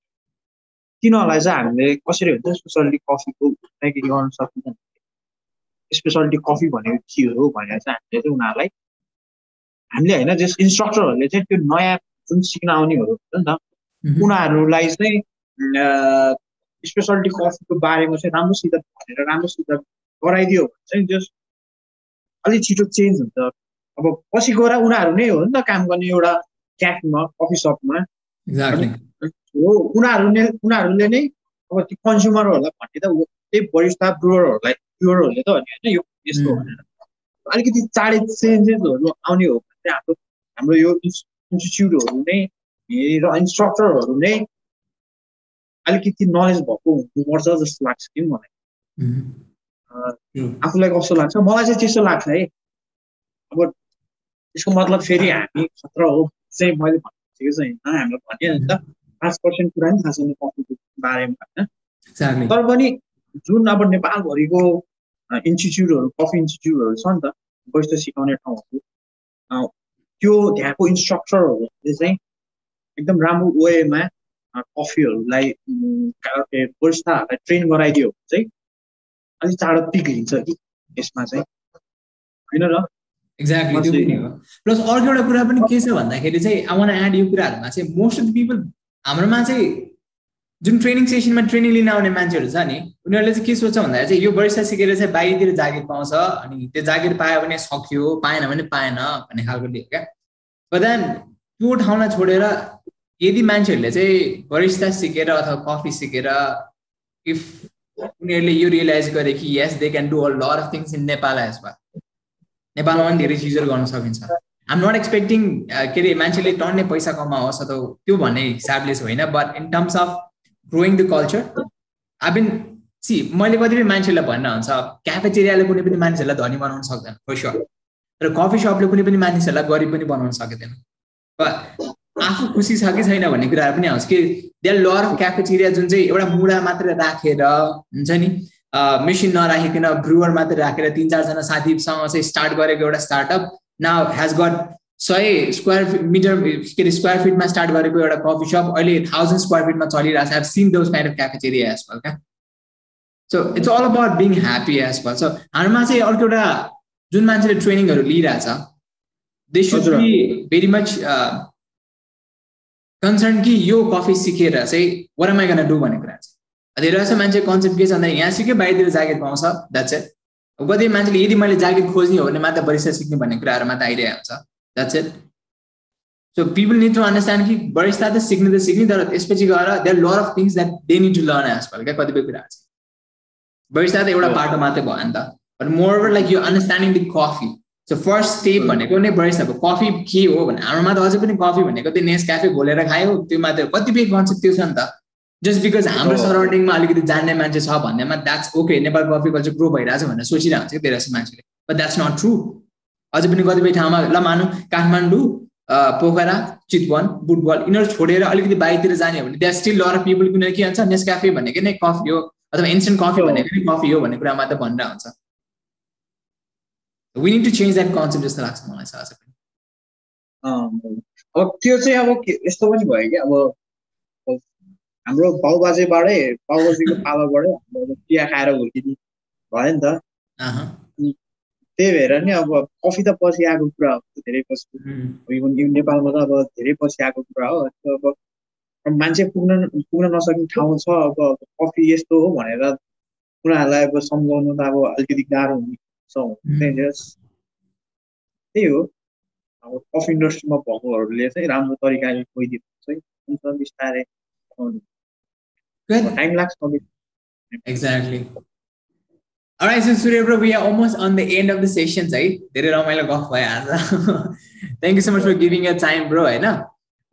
तिनीहरूलाई चाहिँ हामीले कसरी हुन्छ स्पेसलिटी कफीको प्याकेज गर्न सकिन्छ स्पेसलिटी कफी भनेको के हो भनेर चाहिँ हामीले चाहिँ उनीहरूलाई हामीले होइन जस इन्स्ट्रक्टरहरूले चाहिँ त्यो नयाँ जुन सिक्न आउनेहरू हुन्छ नि त उनीहरूलाई चाहिँ स्पेसलिटी कफीको बारेमा चाहिँ राम्रोसित भनेर राम्रोसित गराइदियो भने चाहिँ जस अलिक छिटो चेन्ज हुन्छ। अब पछि गएर उनीहरू नै हो नि त काम गर्ने एउटा क्याफमा कफी सपमा हो उनीहरूले उनीहरूले नै अब त्यो कन्ज्युमरहरूलाई भन्ने त त्यही वरिष्ठ ब्रुवरहरूलाई ब्रुवरहरूले त भन्ने होइन यो यस्तो भनेर। अलिकति चाँडै चेन्जेसहरू आउने हो भने चाहिँ हाम्रो हाम्रो यो इन्स्टिच्युटहरू नै र इन्स्ट्रक्टरहरू नै अलिकति नलेज भएको हुनुपर्छ जस्तो लाग्छ कि मलाई। आफूलाई कस्तो लाग्छ? मलाई चाहिँ त्यस्तो लाग्छ है। अब यसको मतलब फेरि हामी खतरा हो चाहिँ मैले भनेको चाहिँ होइन? हामीलाई त पाँच पर्सेन्ट कुरा नि थाहा छैन कफीको बारेमा होइन? तर पनि जुन अब नेपालभरिको इन्स्टिच्युटहरू कफी इन्स्टिच्युटहरू छ नि त बस्दा सिकाउने ठाउँहरू त्यो त्यहाँको इन्स्ट्रक्टरहरूले चाहिँ एकदम राम्रो वेमा कफीहरूलाई बरिस्ताहरूलाई ट्रेन गराइदियो भने चाहिँ अलिक चाँडो पिक लिन्छ कि यसमा चाहिँ। होइन र एक्ज्याक्टली त्यो पनि हो। प्लस अर्को एउटा कुरा पनि के छ भन्दाखेरि चाहिँ आई वान एड यो कुराहरूमा चाहिँ मोस्ट अफ द पिपल हाम्रोमा चाहिँ जुन ट्रेनिङ सेसनमा ट्रेनिङ लिन आउने मान्छेहरू छ नि उनीहरूले चाहिँ के सोच्छ भन्दाखेरि चाहिँ यो वरिष्ठ सिकेर चाहिँ बाहिरतिर जागिर पाउँछ अनि त्यो जागिर पायो भने सक्यो पाएन भने पाएन भन्ने खालको लियो क्या? बट त्यो ठाउँलाई छोडेर यदि मान्छेहरूले चाहिँ वरिष्ठ सिकेर अथवा कफी सिकेर इफ उनीहरूले यो रियलाइज गरे कि yes they can do a lot of things in Nepal as well नेपालमा पनि धेरै चिजहरू गर्न सकिन्छ। आम नट एक्सपेक्टिङ के अरे मान्छेले टन्ने पैसा कमाओस् अथवा त्यो भन्ने हिसाबले होइन but in terms of growing the culture I been see मैले कतिपय मान्छेलाई भन्न हुन्छ क्याफेटेरियाले कुनै पनि मान्छेहरूलाई धनी बनाउन सक्दैन फर स्योर र कफी सपले कुनै पनि मानिसहरूलाई गरिब पनि बनाउन सकिँदैन। आफू खुसी छ कि छैन भन्ने कुराहरू पनि आउँछ कि दे लर क्याफेटेरिया जुन चाहिँ एउटा मुढा मात्र राखेर हुन्छ नि मेसिन नराखिकन ब्रुवर मात्रै राखेर तिन चारजना साथीसँग चाहिँ स्टार्ट गरेको एउटा स्टार्टअप नाउ हेज गट सय स्क्वायर मिटर के अरे स्क्वायर फिटमा स्टार्ट गरेको एउटा कफी सप अहिले थाउजन्ड स्क्वायर फिटमा चलिरहेको छ। Have seen those kind of cafeteria as well क्या so it's all about being happy as well so हाम्रोमा चाहिँ अर्को एउटा जुन मान्छेले ट्रेनिङहरू लिइरहेछ they should be very much concern कि यो कफी सिकेर चाहिँ वरामाइ गर्न डु भन्ने कुरा छ। धेरै जस्तो मान्छे कन्सेप्ट के छ भन्दा यहाँ सिक्यो बाहिरतिर जागिर पाउँछ। द्याट्स इट कति मान्छेले यदि मैले जागिर खोज्ने हो भने मात्र बरिस्ता सिक्ने भन्ने कुराहरू मात्र आइरहेको हुन्छ। That's it so people need to understand कि बरिस्ता त सिक्ने त सिक्ने तर त्यसपछि गएर there lot of things that they need to learn as well क्या? कतिपय कुराहरू बरिस्ता त एउटा बाटो मात्रै भयो नि त। बट मोर ओभर लाइक यो understanding the coffee so first step भनेको नै बरिस्ताको कफी के हो भने हाम्रोमा त अझै पनि कफी भनेको त्यो नेस क्याफे खोलेर खायो त्यो मात्र कतिपय कन्सेप्ट त्यो छ नि त। जस्ट बिकज हाम्रो सराउन्डिङमा अलिकति जान्ने मान्छे छ भन्नेमा that's okay Nepal coffee culture grow भइरहेछ भनेर सोचिरहेको हुन्छ कि धेरै जस्तो मान्छेले। बट द्याट्स नट ट्रु अझै पनि कतिपय ठाउँमा ल मानु काठमाडौँ पोखरा चितवन बुटबल यिनीहरू छोडेर अलिकति बाहिरतिर जाने हो भने द्याट स्टिल लर पिपल किनभने के भन्छ नेस क्याफे भनेको नै कफी हो अथवा इन्स्टेन्ट कफी भनेको नै कफी हो भन्ने कुरा मात्र भनिरहेको हुन्छ। We need to change that concept जस्तो लाग्छ मलाई चाहिँ अझै पनि अब त्यो चाहिँ अब यस्तो पनि भयो कि अब हाम्रो बाउबाजेबाटै बाउबाजेको पालाबाटै हाम्रो चिया खाएर हुर्किने भयो नि त। त्यही भएर नि अब कफी त पछि आएको कुरा हो धेरै पछि। इभन नेपालमा त अब धेरै पछि आएको कुरा हो। अब मान्छे पुग्न पुग्न नसक्ने ठाउँ छ अब कफी यस्तो हो भनेर उनीहरूलाई अब सम्झाउनु त अब अलिकति गाह्रो हुने त्यही हो। अब कफी इन्डस्ट्रीमा भएकोहरूले चाहिँ राम्रो तरिकाले गइदियो चाहिँ बिस्तारै। Good. Time lapse Exactly. Alright, so Surya bro, we are almost on the end of the sessions, right? धेरै रमाइलो गफ भयो आज Thank you so much for giving your time, bro. होइन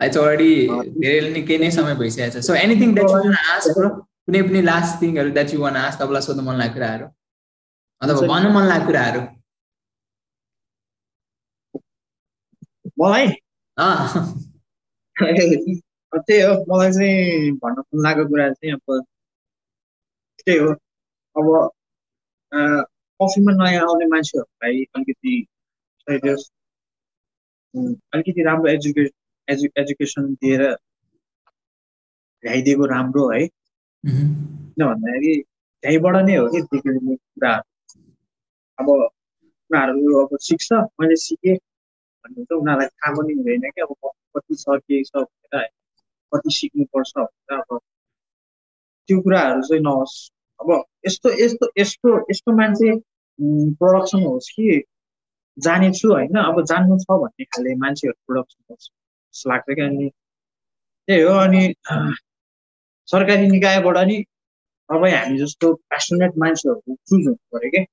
It's already. So anything that you want to ask, bro? कुनै पनि last थिङहरू that you want ask तपाईँलाई सोध्नु मन लागेको कुराहरू अथवा भन्नु मन लागेको कुराहरू मलाई त्यही हो मलाई चाहिँ भन्न मन लागेको कुरा चाहिँ अब त्यही हो। अब कफीमा नयाँ आउने मान्छेहरूलाई अलिकति अलिकति राम्रो एजुके एजु एजुकेसन दिएर ल्याइदिएको राम्रो है किन भन्दाखेरि त्यहीँबाट नै हो कि बिग्रिने कुराहरू। अब उनीहरू अब सिक्छ मैले सिकेँ। भन्नु चाहिँ उनीहरूलाई थाहा पनि हुँदैन कि अब कति छ के छ भनेर कति सिक्नुपर्छ भनेर अब त्यो कुराहरू चाहिँ नहोस्। अब यस्तो यस्तो यस्तो यस्तो मान्छे प्रडक्सन होस् कि जानेछु होइन अब जान्नु छ भन्ने खाले मान्छेहरू प्रोडक्सन होस्। जस्तो लाग्छ क्या अनि। त्यही हो अनि सरकारी निकायबाट नि तपाईँ हामी जस्तो पेसनेट मान्छेहरू चुज हुनु पऱ्यो कि।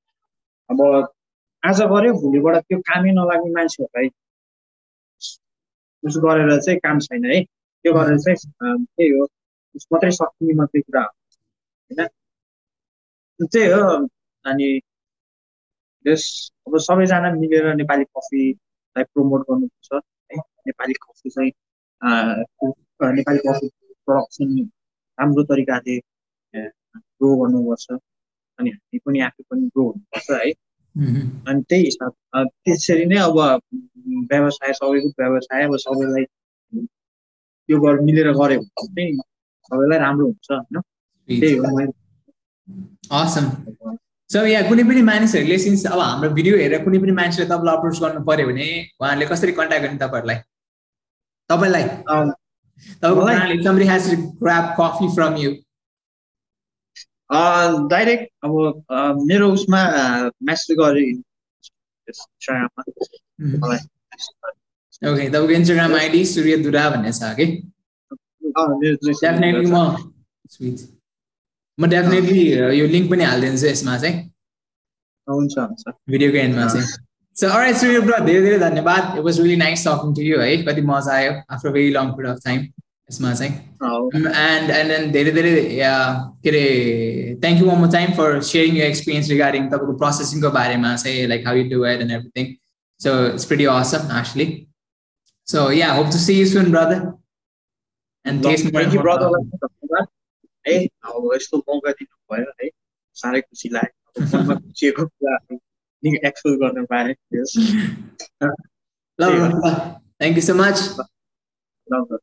अब आज गऱ्यो भोलिबाट त्यो कामै नलाग्ने मान्छेहरूलाई उसो गरेर चाहिँ काम छैन है। त्यो गरेर चाहिँ त्यही हो मात्रै सक्ने मात्रै कुरा हो होइन त्यही हो अनि यस अब सबैजना मिलेर नेपाली कफीलाई प्रमोट गर्नुपर्छ है नेपाली कफी चाहिँ नेपाली कफी प्रडक्सन राम्रो तरिकाले ग्रो गर्नुपर्छ अनि हामी पनि आफै पनि ग्रो हुनुपर्छ है अनि त्यही हिसाब त्यसरी नै अब व्यवसाय सबैको व्यवसाय अब सबैलाई त्यो गर मिलेर गऱ्यो भने चाहिँ सबैलाई राम्रो हुन्छ होइन? त्यही हो मैले। सो यहाँ कुनै पनि मानिसहरूले सिन्स अब हाम्रो भिडियो हेरेर कुनै पनि मान्छेले तपाईँलाई अप्रोच गर्नु पर्यो भने उहाँहरूले कसरी कन्ट्याक्ट गर्ने तपाईँहरूलाई? तपाईँलाई? डाइरेक्ट अब मेरो उसमा म्यासेज गरे। ओके तपाईँको इन्स्टाग्राम आइडी सूर्य दुरा भन्ने छ कि डेफिनेटली म स्विट म डेफिनेटली यो लिङ्क पनि हालिदिन्छु यसमा चाहिँ? हुन्छ हुन्छ। भिडियोको एन्डमा चाहिँ। सो अलराइट सूर्य ब्रो धेरै धेरै धन्यवाद। It was really nice talking to you है कति मजा आयो after very long period of time यसमा चाहिँ। एन्ड एन्ड देन धेरै धेरै के अरे thank you one more time for sharing you experience regarding तपाईँको प्रोसेसिङको बारेमा चाहिँ like how you do it and everything so it's pretty awesome actually so yeah hope to see you soon brother and taste है अब यस्तो मौका दिनुभयो है साह्रै खुसी लाग्यो मनमा खुसीको कुरा एक्सपोज गर्न पाएँ ल थ्याङ्क यू सो मच ल